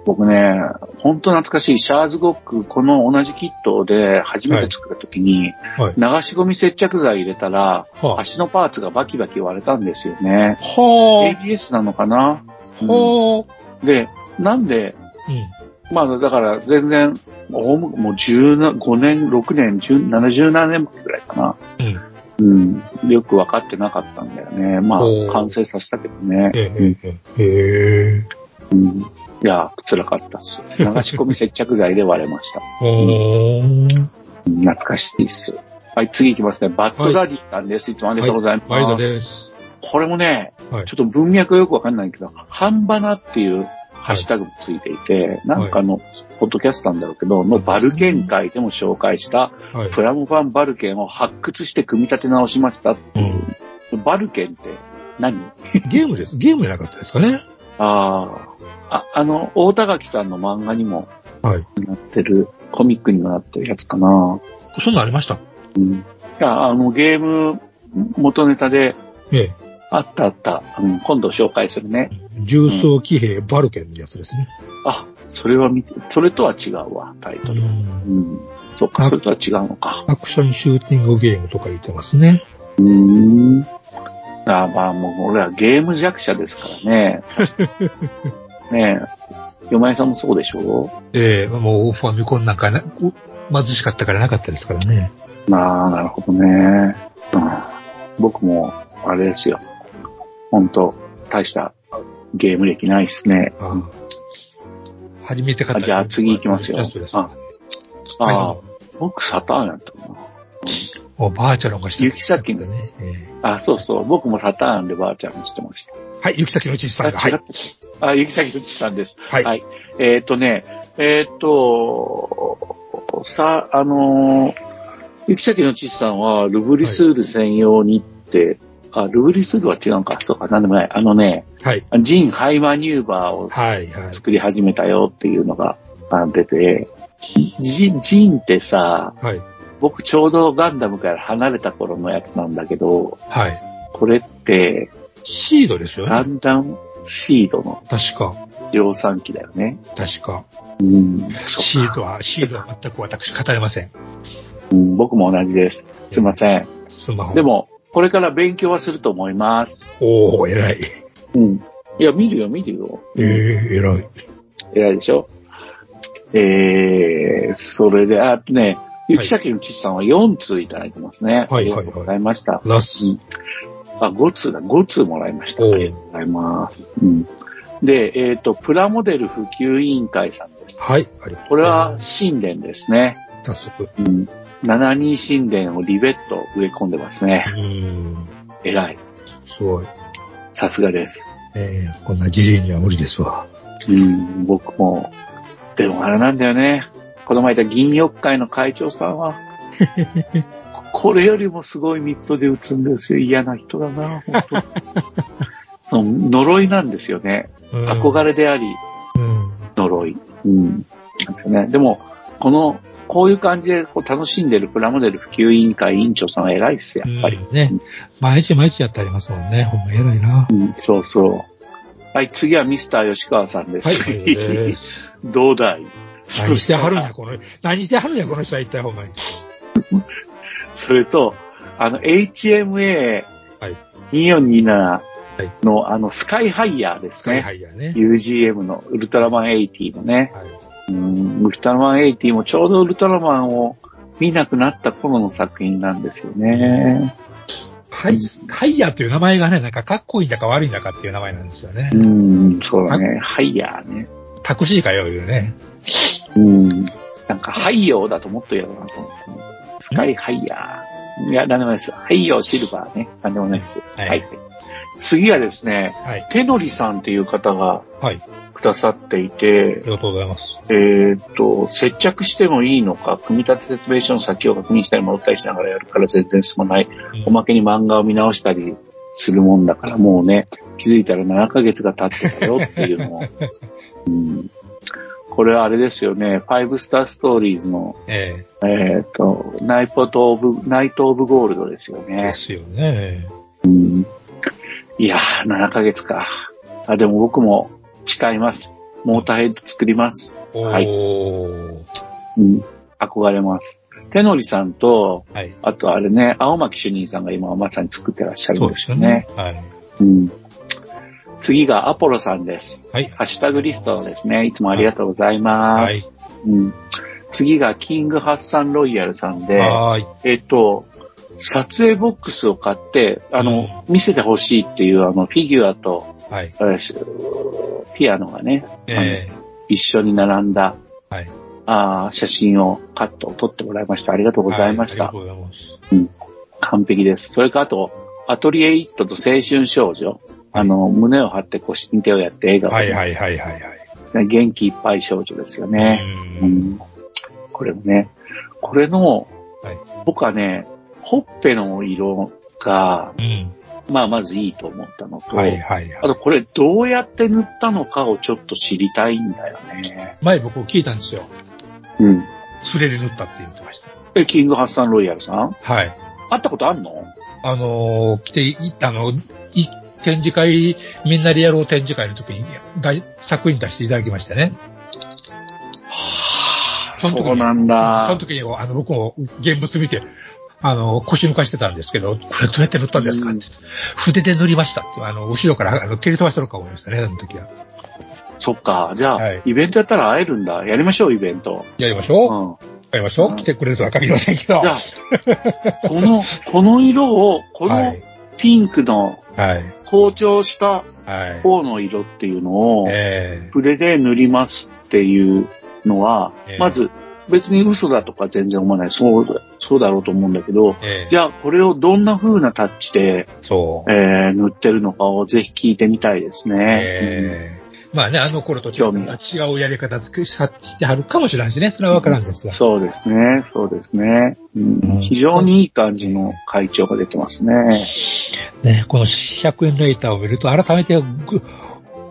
僕ね、ほんと懐かしいシャーズゴック、この同じキットで初めて作った時に、はい。流し込み接着剤入れたら、はあ、足のパーツがバキバキ割れたんですよね。は ABS なのかな、あ。はあ。で、なんで、うん。まあだから全然、もうもう15年、6年、10 70年ぐらいかな。うん。うん。よく分かってなかったんだよね。まあ、完成させたけどね。ええ、ええ、ええ。うん。いや、辛かったっす。流し込み接着剤で割れました。おー。うん懐かしいっす。はい、次行きますね。バッドダディさんです。いつもありがとうございます。ワイドです。これもね、はいちょっと文脈がよくわかんないけど、半ばなっていうハッシュタグもついていて、なんかの、ポッドキャストなんだろうけど、のバルケン会でも紹介した、はい。プラモファンバルケンを発掘して組み立て直しましたっていう。バルケンって何？ゲームです。ゲームじゃなかったですかね。ああ、あ、あの、大田垣さんの漫画にもはい。なってる、コミックにもなってるやつかな。そんなんありました？うん。いや、あの、ゲーム元ネタで、ええ。あったあった。うん、今度紹介するね。重装騎兵バルケンのやつですね。あ、それは見て、それとは違うわ、タイトル。うん。そっか、あそれとは違うのか。アクションシューティングゲームとか言ってますね。うーん。あーまあもう俺はゲーム弱者ですからね。ねえ。よまえさんもそうでしょ？ええもうファミコンなんかな、う貧しかったからなかったですからね。まあ、なるほどね。うん、僕も、あれですよ。本当大したゲーム歴ないっすね。ああ初めて買った。あじゃあ次行きますよああ、僕サターンやったかな。もうバーチャルがして雪崎のね。ええあ、そうそう。僕もサターンでバーチャルにしてました。はい、雪崎のうちさあ、んが。はい。あ、雪崎うちさんです。はいえっ、とね、えっ、と、さ、あのー、雪崎のちさんは、ルブリスール専用にって、あ、ルブリスールは違うか、そうか、なんでもない。あのね、はい。ジン・ハイマニューバーをはい、はい。作り始めたよっていうのがあ出て、ジン、ジンってさ、はい。僕ちょうどガンダムから離れた頃のやつなんだけど、はい。これって、シードですよラね。ンダムシードの確か。量産機だよね。確か。うん。シードは、シードは全く私語れません。うん僕も同じです。すいません。スマホ。で、も、これから勉強はすると思います。おー、偉い。うん。いや、見るよ、見るよ。ええ偉い。偉いでしょ？えー、それで、あとね、ゆきさきのちさんは4通いただいてますね。はいはいはいありがとうございました。ラス。うんあ、5通だ、5通もらいました。ありがとうございます。うん。で、えっ、と、プラモデル普及委員会さんです。はい。ありがとうこれございまは神殿ですね。す、早速。うん。72神殿をリベット植え込んでますねう。ーん。偉い。すごい。さすがです。ええこんなじじいには無理ですわ。うん、僕も。でもあれなんだよね。この前いた銀翼会の会長さんは、こ これよりもすごい密度で打つんですよ。嫌な人だな、本当うん呪いなんですよね。うん憧れであり、うん。呪い。うん。なんですよね。でも、この、こういう感じでこう楽しんでるプラモデル普及委員会委員長さんは偉いっす、やっぱり。うんね。毎日毎日やってありますもんね。ほんま偉いな。うん、そうそう。はい、次はミスター吉川さんではい。す。ありがとうございどうだい？何してはるんや、この、何してはるんや、この人は一体ほんまに。それと、あの、HMA はい。2427の、あの、スカイハイヤーですスカイね。ハイヤーね。UGM のウルトラマン80のね。はい。うん、ウルトラマン80もちょうどウルトラマンを見なくなった頃の作品なんですよね。ハイ、ハイヤーという名前がね、なんかかっこいいんだか悪いんだかっていう名前なんですよねう。ん、そうだね。ハイヤーね。タクシーかよ、いうね。うん。なんか、ハイヨーだともっと嫌だなと思って。スカイハイヤー。いや、なんでもないです。ハイヨーシルバーね。なんでもないです。はいはい。次はですね、はい。手のりさんっていう方がはい。くださっていてあ、りがとうございます。えーっと、接着してもいいのか、組み立て説明書の先を確認したり戻ったりしながらやるから全然進まない。おまけに漫画を見直したりするもんだから、もうね、気づいたら7ヶ月が経ってたよっていうのを。うん、これはあれですよね、ファイブスターストーリーズの、ええっ、と、ナイトオブ、ナイトオブゴールドですよえでね。すよね。うんいやー、7ヶ月か。あ、でも僕も誓います。モーターヘッド作ります。はいうん。憧れます。手のりさんと、はい。あとあれね、青巻主任さんが今まさに作ってらっしゃるそうでんですよね。すよね。はい。うん。次がアポロさんです。はい。ハッシュタグリストですね。いつもありがとうございます。うん。次がキングハッサンロイヤルさんで、はーい。えっと、撮影ボックスを買って、あの、見せてほしいっていうあの、フィギュアと、はい。ピアノがね、え一緒に並んだ、えはい。あー写真をカットを撮ってもらいました。ありがとうございました。はいありがとうございます。完璧です。それからあと、アトリエイットと青春少女。あの、胸を張って腰に手をやって映画をはいはいはいはいはい。元気いっぱい少女ですよね。ううんん。これもね、これの、はい僕はね、ほっぺの色が、うん。まあまずいいと思ったのと、はいはいはい。あとこれどうやって塗ったのかをちょっと知りたいんだよね。前僕聞いたんですよ。うん。スレで塗ったって言ってました。え、キングハッサンロイヤルさん？はい。会ったことあんの？あのー来てい、あの、い、展示会、みんなでやろう展示会の時に、大作品出していただきましたね。その時にそうなんそのだ。時に、あの、僕も現物見て、あの、腰抜かしてたんですけど、これどうやって塗ったんですかって。筆で塗りましたって、あの、後ろから、あの、蹴り飛ばしたのか思いましたね、あの時は。そっか。じゃあ、はいイベントやったら会えるんだ。やりましょう、イベント。やりましょう。うん。やりましょう。来てくれるとは限りませんけど。じゃあ、この、この色を、このはい。ピンクのはい。紅潮したはい。方の色っていうのを、え筆で塗りますっていうのは、ええまず別に嘘だとか全然思わない。そうだ、そうだろうと思うんだけど、ー、えー、じゃあこれをどんな風なタッチで。えー塗ってるのかをぜひ聞いてみたいですね。えーまあね、あの頃と違うやり方つくししてはるかもしれないしね。それはわからんですが。そうですね、そうですね、うんうん非常にいい感じの会長が出てますね。ね、この100円レーターを見ると改めてぐ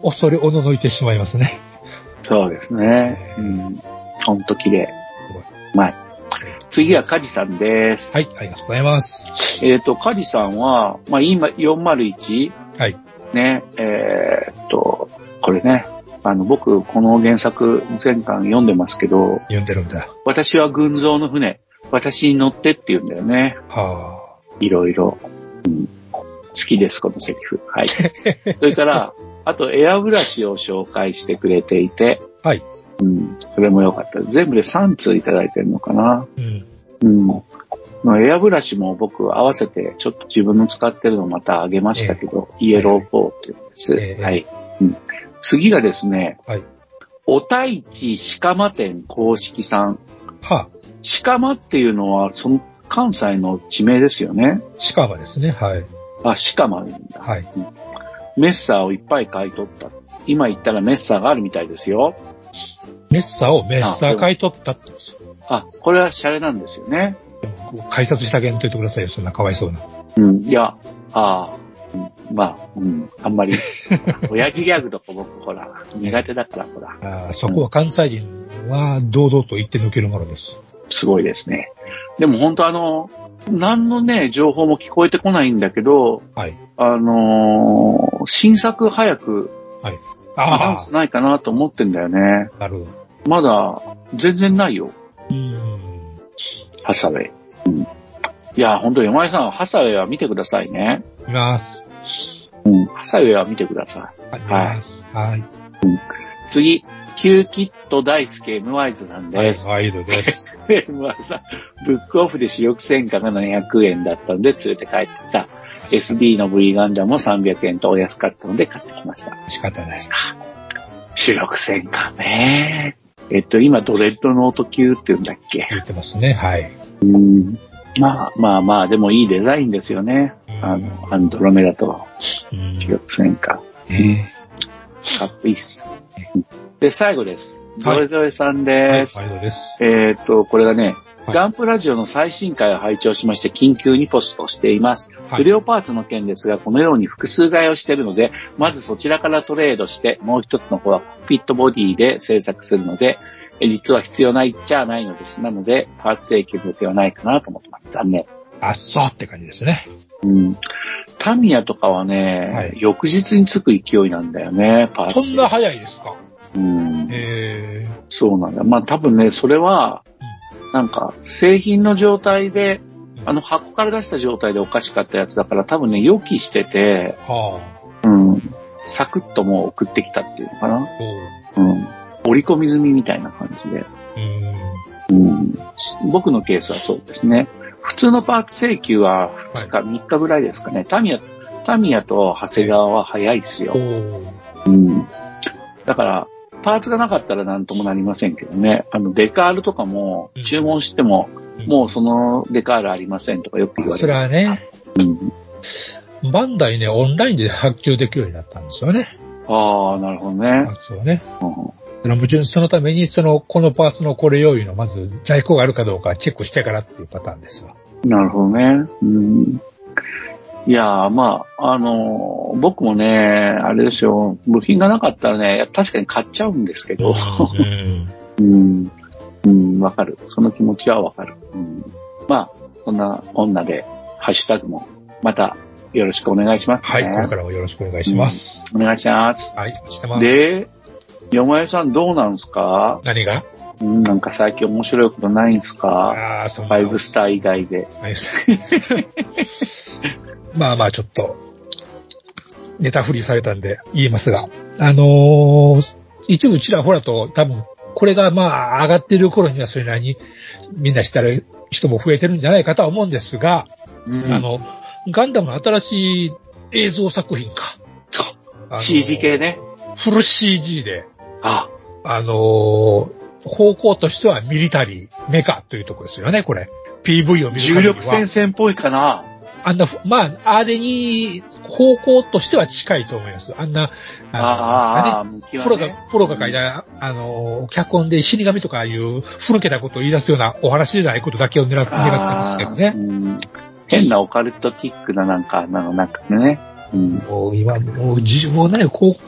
恐れおののいてしまいますね。そうですね。うん。ほんと綺麗。うまい。次はカジさんです。はい、ありがとうございます。えっ、と、カジさんは、まあ、今、401、はい。ね、えーっと、これね、あの、僕、この原作、前巻読んでますけど、読んでるんだ。私は群像の船、私に乗ってって言うんだよね。はいろいろ。うん好きです、このセリフ。はい。それから、あと、エアブラシを紹介してくれていて、あ。はい。うん、それも良かった。全部で3通いただいてるのかな。うん。うん。まあエアブラシも僕合わせてちょっと自分の使ってるのまたあげましたけど、イエロー4っていうんです。ええはい、うん。次がですね、はい。おたいち鹿間店公式さん。は鹿間っていうのは、その関西の地名ですよね。あ、鹿はですね。はい。あ、鹿間なんだ。はい。メッサーをいっぱい買い取った。今言ったらメッサーがあるみたいですよ。メッサーをメッサー買い取ったって。あ、これはシャレなんですよね。改札したけんと言ってくださいよ。そんなかわいそうな。うん、いや、ああ、うんまあ、うん、あんまり、親父ギャグとか僕ほら、苦手だからほら、あーそこは関西人は堂々と言って抜けるものです。すごいですね。でも本当あの、何のね、情報も聞こえてこないんだけど、はい。あのー新作早くアナウンあスないかなと思ってんだよね。あ、なるほど。まだ、全然ないよ、うん。ハサウェイ。うん。いや、本当山井さん、ハサウェイは見てくださいね。見ます。うん、ハサウェイは見てください。はい。はい。次、キューキット大輔 M ワイズさんはい、です。ワイドです。M ワイズさん、ブックオフで主力戦果が700円だったので連れて帰ってきた。SD の V ガンダムも300円とお安かったので買ってきました。仕方ないです。主力戦果ね。えっと、今、ドレッドノート級って言うんだっけ？言ってますね。はい。うん。まあまあまあ、でもいいデザインですよね。あの、アンドロメダとうん主力戦果。えかっこいいっす。で、最後です。ゾはいエゾエさんえはい、です。ワイドです。えーっと、これがね、はいガンプラジオの最新回を拝聴しまして、緊急にポストしています。はい不良パーツの件ですが、このように複数買いをしているので、まずそちらからトレードして、もう一つの方はコックピットボディで製作するので、え実は必要ないっちゃないのです。なので、パーツ請求の予定はないかなと思ってます。残念。あっそうって感じですね。うん。タミヤとかはね、はい翌日につく勢いなんだよね、パーツ。そんな早いですか？うん。えそうなんだ。まあ多分ね、それは、なんか、製品の状態で、あの箱から出した状態でおかしかったやつだから多分ね、予期してて、ー、はうん。サクッともう送ってきたっていうのかな。あ、おううん。折り込み済みみたいな感じで。うん。うん。僕のケースはそうですね。普通のパーツ請求は2日、3日ぐらいですかね。タミヤ、タミヤと長谷川は早いですよお。ううん。だから、パーツがなかったら何ともなりませんけどね。あの、デカールとかもうん注文しても、もうそのデカールありませんとかよく言われそれる。はね、うん、バンダイね、オンラインで発注できるようになったんですよね。ああ、なるほどねパ。ーツをね。うんそのもちろんそのために、その、このパーツのこれ用意の、まず在庫があるかどうかチェックしてからっていうパターンですわ。なるほどね。うん、いやー、まあ、あのー僕もね、あれですよ、部品がなかったらね、確かに買っちゃうんですけど、うん。うん、うん、わかる。その気持ちはわかる。うん、まあ、そんな女で、ハッシュタグも、また、よろしくお願いします、ね。はい、これからもよろしくお願いします。お願いします。はい、してます。で、山江さんどうなんすか？何が？うんなんか最近面白いことないんすか？ああ、そんな。ファイブスター以外で。はい まあまあ、ちょっと、ネタ振りされたんで言いますが、あのー一部ちらほらと多分、これがまあ上がってる頃にはそれなりにみんなしたる人も増えてるんじゃないかとは思うんですが、うんあの、ガンダムの新しい映像作品か。あの CG 系ね。フル CG で、あ、あのー方向としてはミリタリー、メカというところですよね、これ。PV を見る重力戦線っぽいかな。あんなふ、まあ、あれに、方向としては近いと思います。あんな、ああ、あの、向きはプロがね。、プロが書いた、あの、脚本で死神とかいう、ふぬけたことを言い出すようなお話じゃないことだけを狙って、狙ってますけどねう。ん変なオカルトティックななんか、なの、なんかね。うん。もう今、もう、じもうね、高校、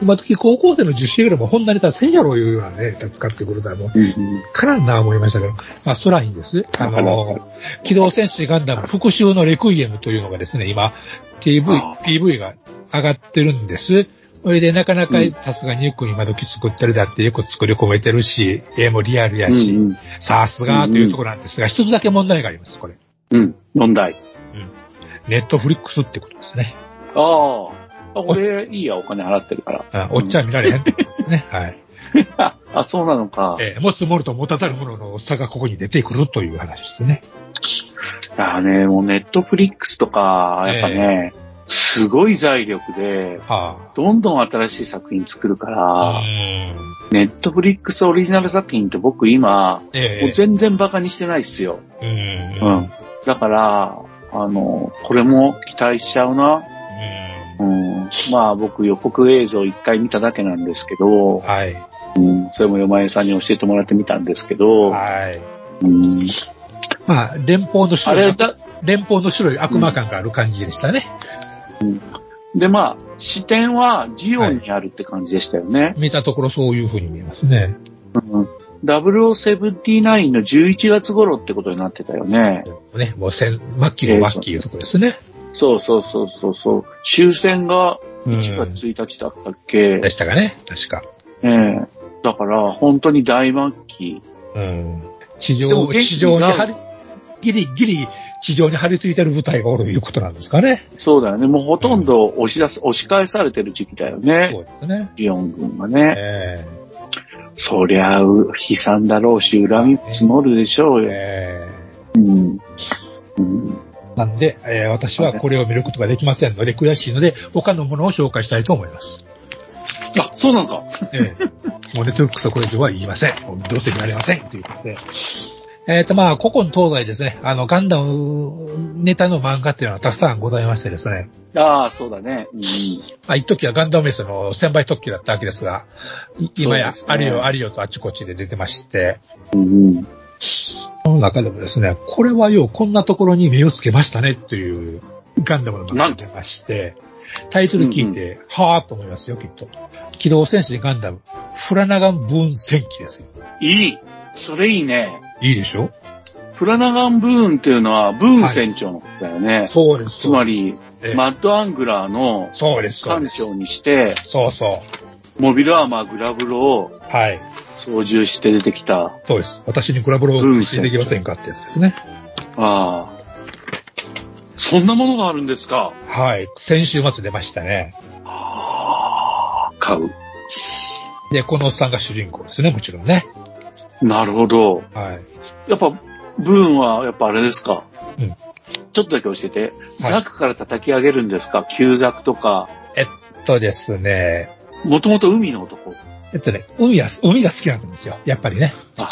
今時高校生の受験よりも本なネタせんやろいうようなね、使ってくるだろう。うんうんからんな思いましたけど、まあ、ストラインです。あの、機動戦士ガンダム復讐のレクイエムというのがですね、今、あ、PV が上がってるんです。それでなかなかうんさすがによく今時作ってるだってよく作り込めてるし、絵もリアルやうし、んさすがというところなんですが、一つだけ問題があります、これ。うん。うん。問題。ネットフリックスってことですね。ああ。俺、いいや、お金払ってるから。あおっちゃん見られへんってことですね。はい。あ、そうなのか。えー持つものと持たざるものの差がここに出てくるという話ですね。ああね、もうネットフリックスとか、やっぱね、すごい財力で、はどんどん新しい作品作るかあ。ら、ん。ネットフリックスオリジナル作品って僕今、えもう全然バカにしてないっすよ。えう。ん。だから、あの、これも期待しちゃうな。うん。まあ僕予告映像一回見ただけなんですけど、はい。うん。それも山江さんに教えてもらってみたんですけど、はい。うん。まあ、連邦のあ白い、れだ、連邦の白い悪魔感がある感じでしたね。でまあ、視点はジオンにあるって感じでしたよね。見たところそういう風に見えますね。うん。0079の11月頃ってことになってたよね。ね、もう戦、末期の末期いうところですね。そうそうそうそうそう。終戦がうん1月1日だったっけ、でしたかね、確か。ええだから、本当に大末期。うん。地上、地上にが張り、ギリギリ地上に張り付いてる部隊がおるいうことなんですかね。そうだよね。もうほとんど押し出す、押し返されてる時期だよそね。うですね。ジオン軍がね。えそりゃ、う悲惨だろうし、恨み積もるでしょうえよ。えうん。うん。えなんで、えー私はこれを見ることができませんので、悔しいので、他のものを紹介したいと思います。あ、そうなのか。ええもうネットフリックスはこれ以上は言いません。どうせ見られません。ということで。えっ、と、まあ、古今東西ですね、あの、ガンダムネタの漫画っていうのはたくさんございましてですね。ああ、そうだね。うん。まあ、一時はガンダムメスの1000倍特急だったわけですが、い今や、あるよあるよとあっちこっちで出てまして、うん。その中でもですね、これはようこんなところに目をつけましたねというガンダムの漫画が出まして、タイトル聞いて、はぁーと思いますよ、きっと。機動戦士ガンダム、フラナガンブーン戦記ですよ。いいそれいいね。いいでしょ？フラナガン・ブーンっていうのは、ブーン船長のことだよね。そうです。つまり、ええマッドアングラーの。艦長にして、そうそう。モビルアーマーグラブロをはい。操縦して出てきた。そうです。私にグラブローをしてできませんかってやつですね。ああ。そんなものがあるんですか？はい。先週末出ましたね。ああ、買う。で、このおっさんが主人公ですね、もちろんね。なるほど。はい。やっぱ、ブーンは、やっぱあれですか？うんちょっとだけ教えて。はいザクから叩き上げるんですか？旧ザクとか。えっとですね、もともと海の男。えっとね、海が、海が好きなんですよ。やっぱりね。あ、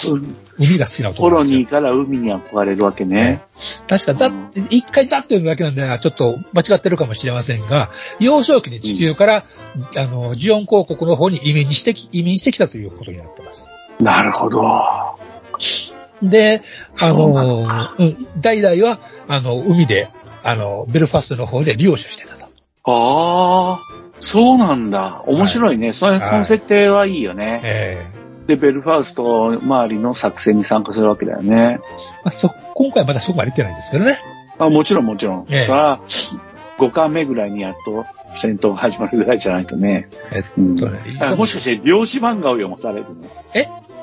海が好きなコロ男なんですよニーから海に憧れるわけね。確か、だ、一回ザっていうだけなんで、ちょっと間違ってるかもしれませんが、幼少期に地球から、あの、ジオン公国の方に移民にしてき、移民してきたということになってます。なるほど。で、あの、うん代々は、あの、海で、あの、ベルファストの方で領主してたと。ああ、そうなんだ。面白いね。それ、その設定はいいよね。えで、ベルファウスト周りの作戦に参加するわけだよね。えまあ、そ、今回まだそこまで行ってないんですけどね。あもちろんもちろん。ええそれは5巻目ぐらいにやっと戦闘が始まるぐらいじゃないとね。えっうんとね、あもしかして漁師漫画を読まされるの？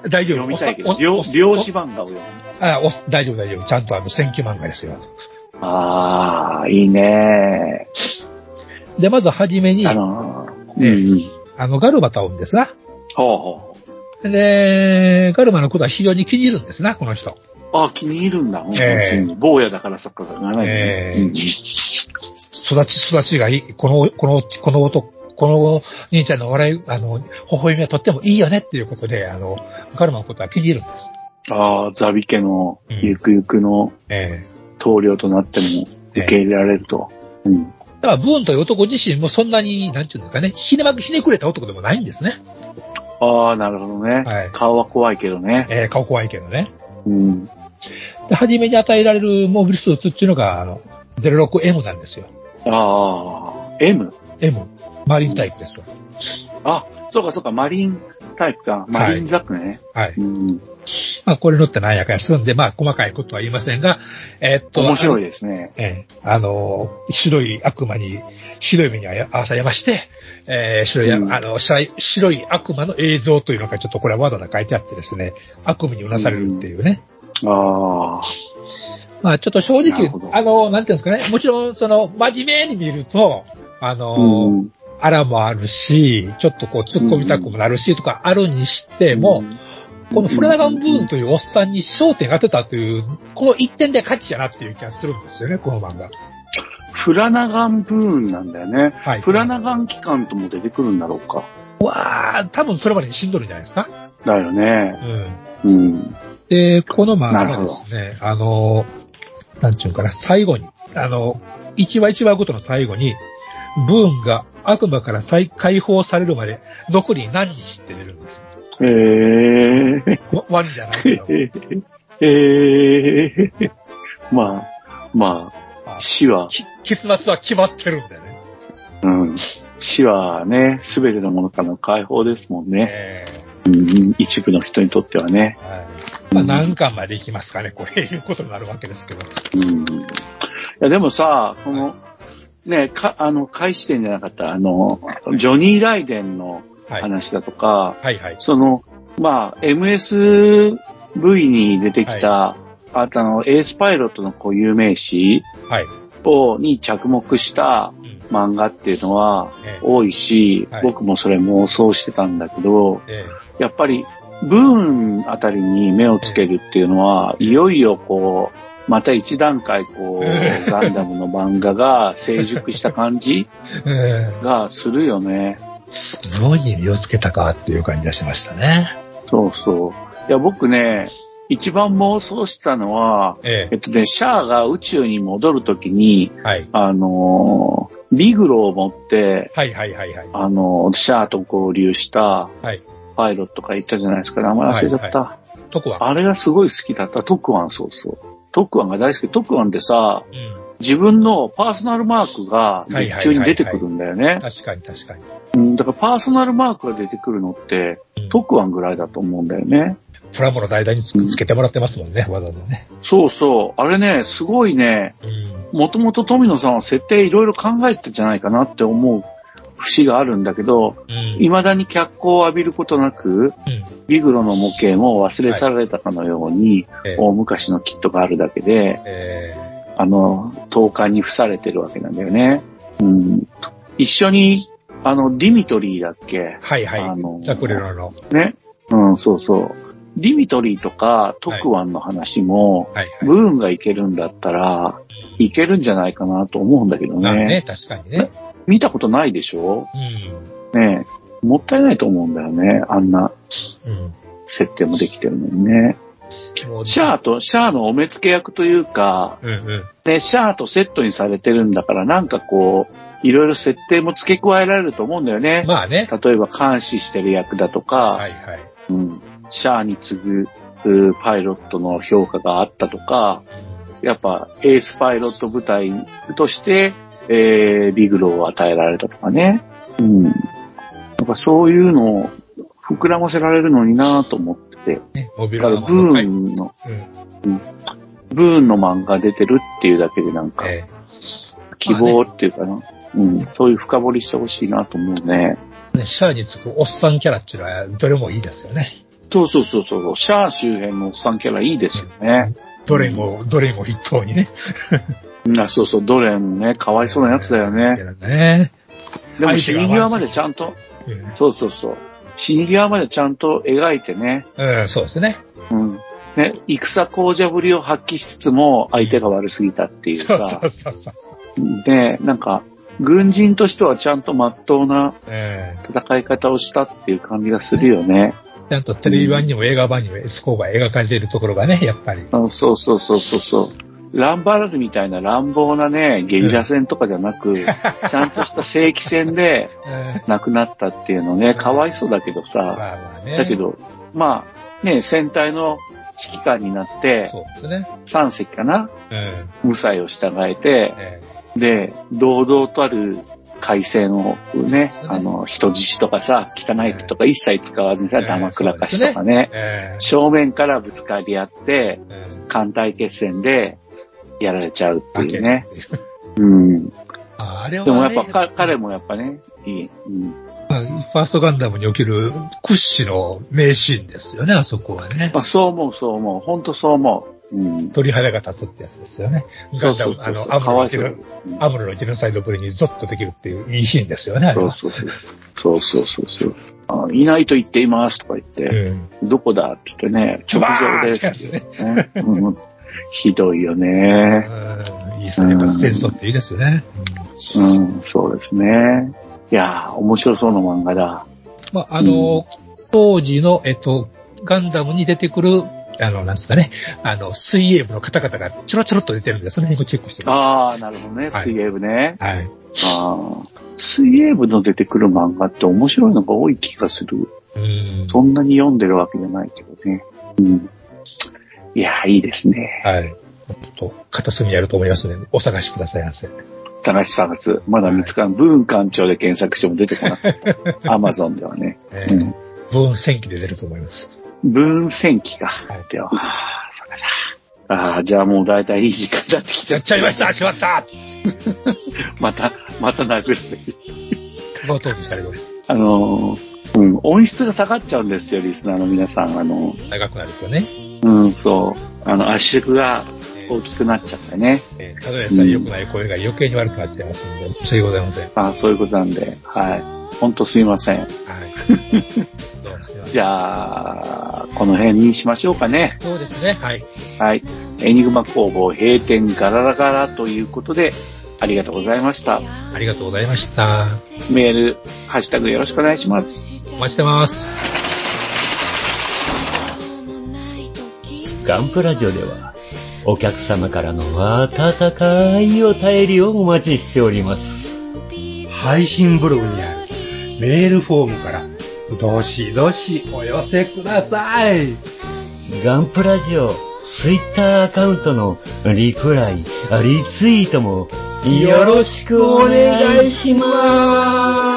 大丈夫？読みたいけど、漁師漫画を読む。あお大丈夫、大丈夫。ちゃんとあの、選挙漫画ですよ。ああ、いいね。で、まずはじめに、ああの、のー、ええうん。ガルマと会うんですな。ほうほで、ガルマのことは非常に気に入るんですな、この人。う。あ気に入るんだ。ええうん坊やだから作家が長いね。ええうん育ち、育ちがいい。この、この、この男、この兄ちゃんの笑い、あの、微笑みはとってもいいよねっていうことで、あの、ガルマのことは気に入るんです。ああ、ザビ家のうんゆくゆくのえ棟梁となっても受け入れられると。うん。えだから、ブーンという男自身もそんなに、なんていうんですかね、ひねまくひねくれた男でもないんですね。ああ、なるほどね。はい顔は怖いけどね。ええ顔怖いけどね。うん。で、初めに与えられるモビルスーツっていうのが、あの、06M なんですよ。ああ、M? M。マリンタイプですよ。あ、そうかそうか、マリンタイプか。マリンザックね。はい。うん。まあ、これ乗ってなんやかやするんで、まあ、細かいことは言いませんが、えーっと、面白いい。ですね。ええあの、白い悪魔に、白い目に遭わされまして、えー白い、うんあの、白い悪魔の映像というのがちょっとこれはわざわざ書いてあってですね、悪夢にうなされるっていうね。ああ、まあ、ちょっと正直あの、なんていうんですかね、もちろん、その、真面目に見ると、あの、うん。あらもあるし、ちょっとこう突っ込みたくもなるしとかあるにしても、このフラナガンブーンというおっさんに焦点が当てたという、この一点で価値やなっていう気がするんですよね、この漫画。フラナガンブーンなんだよね。はい。フラナガン機関とも出てくるんだろうか。わあ、多分それまでに死んどるんじゃないですか。だよね。うん。うん。で、この漫画ですね、あの、なんちゅうかな、最後に、あの、一話一話ごとの最後に、ブーンが悪魔から再解放されるまで残り何日って出るんですよ。ええわワンじゃないけど。ええまあ、まああ、死は、き結末は決まってるんだよね。うん。死はね、すべてのものからの解放ですもんね。えうん、一部の人にとってはね。えはい。まあ何巻までいきますかね、こういうことになるわけですけど。うん。いや、でもさ、この、ね、か、あの、開始点じゃなかった、あの、ジョニー・ライデンのはい。話だとか、はいはい。その、まあ、MSV に出てきた、あとあの、エースパイロットの固有名詞はい。を、に着目したうん。漫画っていうのはええ多いし、はい僕もそれ妄想してたんだけど、えやっぱり、ブーンあたりに目をつけるっていうのは、いよいよこう、また一段階こえう、ガンダムの漫画が成熟した感じ えええがするよね。どうに身をつけたかっていう感じがしましたね。そうそう。いや、僕ね、一番妄想したのは、ええっとね、シャアが宇宙に戻るときに、えはい。あのービグロを持って、はいはいはいはい。あのーシャアと合流したはい。パイロットがいたじゃないですか。名前忘れちゃった。特は。あれがすごい好きだった。トクワン、そうそう。トクワンが大好き。トクワンってさ、うん。自分のパーソナルマークが劇中に出てくるんだよね。確かに確かに。うん、だからパーソナルマークが出てくるのって、うんトクワンぐらいだと思うんだよね。プラモの代々につつけてもらってますもんね、わざわざね。そうそう。あれね、すごいね、うん。もともと富野さんは設定いろいろ考えてんじゃないかなって思う節があるんだけど、うん。未だに脚光を浴びることなく、うん。ビグロの模型も忘れ去られたかのように、ええ大昔のキットがあるだけで、えあの、投函に付されてるわけなんだよね。うん。一緒に、あの、ディミトリーだっけ？ーはいはい。あのザクレロの。ね。うん、そうそう。ディミトリーとか特ワンの話も、はいブーンがいけるんだったら、いけるんじゃないかなと思うんだけどまあね、ね。確かにね。見たことないでしょ？うん。ねもったいないと思うんだよね。あんなうん。設定もできてるのにね。もうシャアと、シャアのお目付け役というか、うんうん。ね、シャアとセットにされてるんだから、なんかこう、いろいろ設定も付け加えられると思うんだよね。まあね。例えば監視してる役だとか、はいはい。うん、シャアに次ぐうーパイロットの評価があったとか、やっぱエースパイロット部隊として、えー、ビグロを与えられたとかね。うん。なんかそういうのを膨らませられるのになぁと思ってて。ね、モビだからブルアーマーの回ーンの、うん。ブーンの漫画出てるっていうだけでなんか、え希望っていうかな、うん、そういう深掘りしてほしいなと思うね。えね、シャアにつくおっさんキャラっていうのは、どれもいいですよね。そうそうそうそう、シャア周辺のおっさんキャラいいですよね。どれも、どれも筆頭にね。うん、あそうそう、ドレンもね、かわいそうなやつだよね。ね。でも死に際までちゃんと、うんそうそうそう。死に際までちゃんと描いてね、うん、そうですね。うん。ね、戦紅者ぶりを発揮しつつも相手が悪すぎたっていうそうかそ、うそうそう。で、なんか、軍人としてはちゃんと真っ当なええ戦い方をしたっていう感じがするよね。ちゃんとテレビ版にも映画版にもエスコーが描かれているところがね、やっぱり。あそうそうそうそうそう。ランバラルみたいな乱暴なね、ゲリラ戦とかじゃなく、ちゃんとした正規戦で え亡くなったっていうのね、かわいそうだけどえさ、まあまあね。だけ、ど、まあ、ね、戦隊の指揮官になって、そうですね。3隻かなえ無罪を従えてえ、え。で、堂々たる改正のね、あの、人質とかさ、汚い手とか一切使わずにさ、ええ。ダマくらかしとかね、ええ。正面からぶつかり合って、ええ。艦隊決戦でやられちゃうっていうね。うん。ああれは、ね、でもやっぱか彼もやっぱね、いい。うん。まあファーストガンダムにおける屈指の名シーンですよね、あそこはね。まあ、そう思う、そう思う。本当そう思う。うん。鳥肌が立つってやつですよね。ガンダム、あの、アムロのジェノうんアムロのジェノサイドぶりにゾッとできるっていういいシーンですよね、あれは。そうそうそう。そうそうそうそう。あいないと言っていますとか言って、うん。どこだって言ってね、直上ですねうんひどいよね。うんいいですね。やっぱ戦争っていいですよね。うん、そうですね。いやー、面白そうな漫画だ。まあ、あの、当時の、えっと、ガンダムに出てくる、あの、なんですかね、あの、水泳部の方々がちょろちょろっと出てるんで、その辺をチェックしてます。ああ、なるほどね。はい水泳部ね。はい。ああ。水泳部の出てくる漫画って面白いのが多い気がする。うん。そんなに読んでるわけじゃないけどね。うん。いやー、いいですね。はい。ちょっと、片隅にあると思いますので、お探しくださいませ。探し探す。まだ見つからん。ブーン館長で検索しても出てこなかった。アマゾンではね。えーうん。分戦記で出ると思います。ブーン戦記が。はいでは、ああ、それだ。ああ、じゃあもうだいたいいい時間になってきて。やっちゃいましたしまった また、また殴る。冒頭にしたけど、あのー、うん、音質が下がっちゃうんですよ、リスナーの皆さん。あの、長くなるとね。うん、そう。あの、圧縮が大きくなっちゃってね。えーただでさえ良くない声が余計に悪くなっちゃいますので、そういうございません。あそういうことなんで、はい。ほんとすいません。はい。じゃあ、この辺にしましょうかね。そうですね。はい。はい。エニグマ工房閉店ガララガラということで、ありがとうございました。ありがとうございました。メール、ハッシュタグよろしくお願いします。お待ちしてます。ガンプラジオでは、お客様からの温かいお便りをお待ちしております。配信ブログにあるメールフォームから、どしどしお寄せください。ガンプラジオ、ツイッターアカウントのリプライ、リツイートもよろしくお願いします。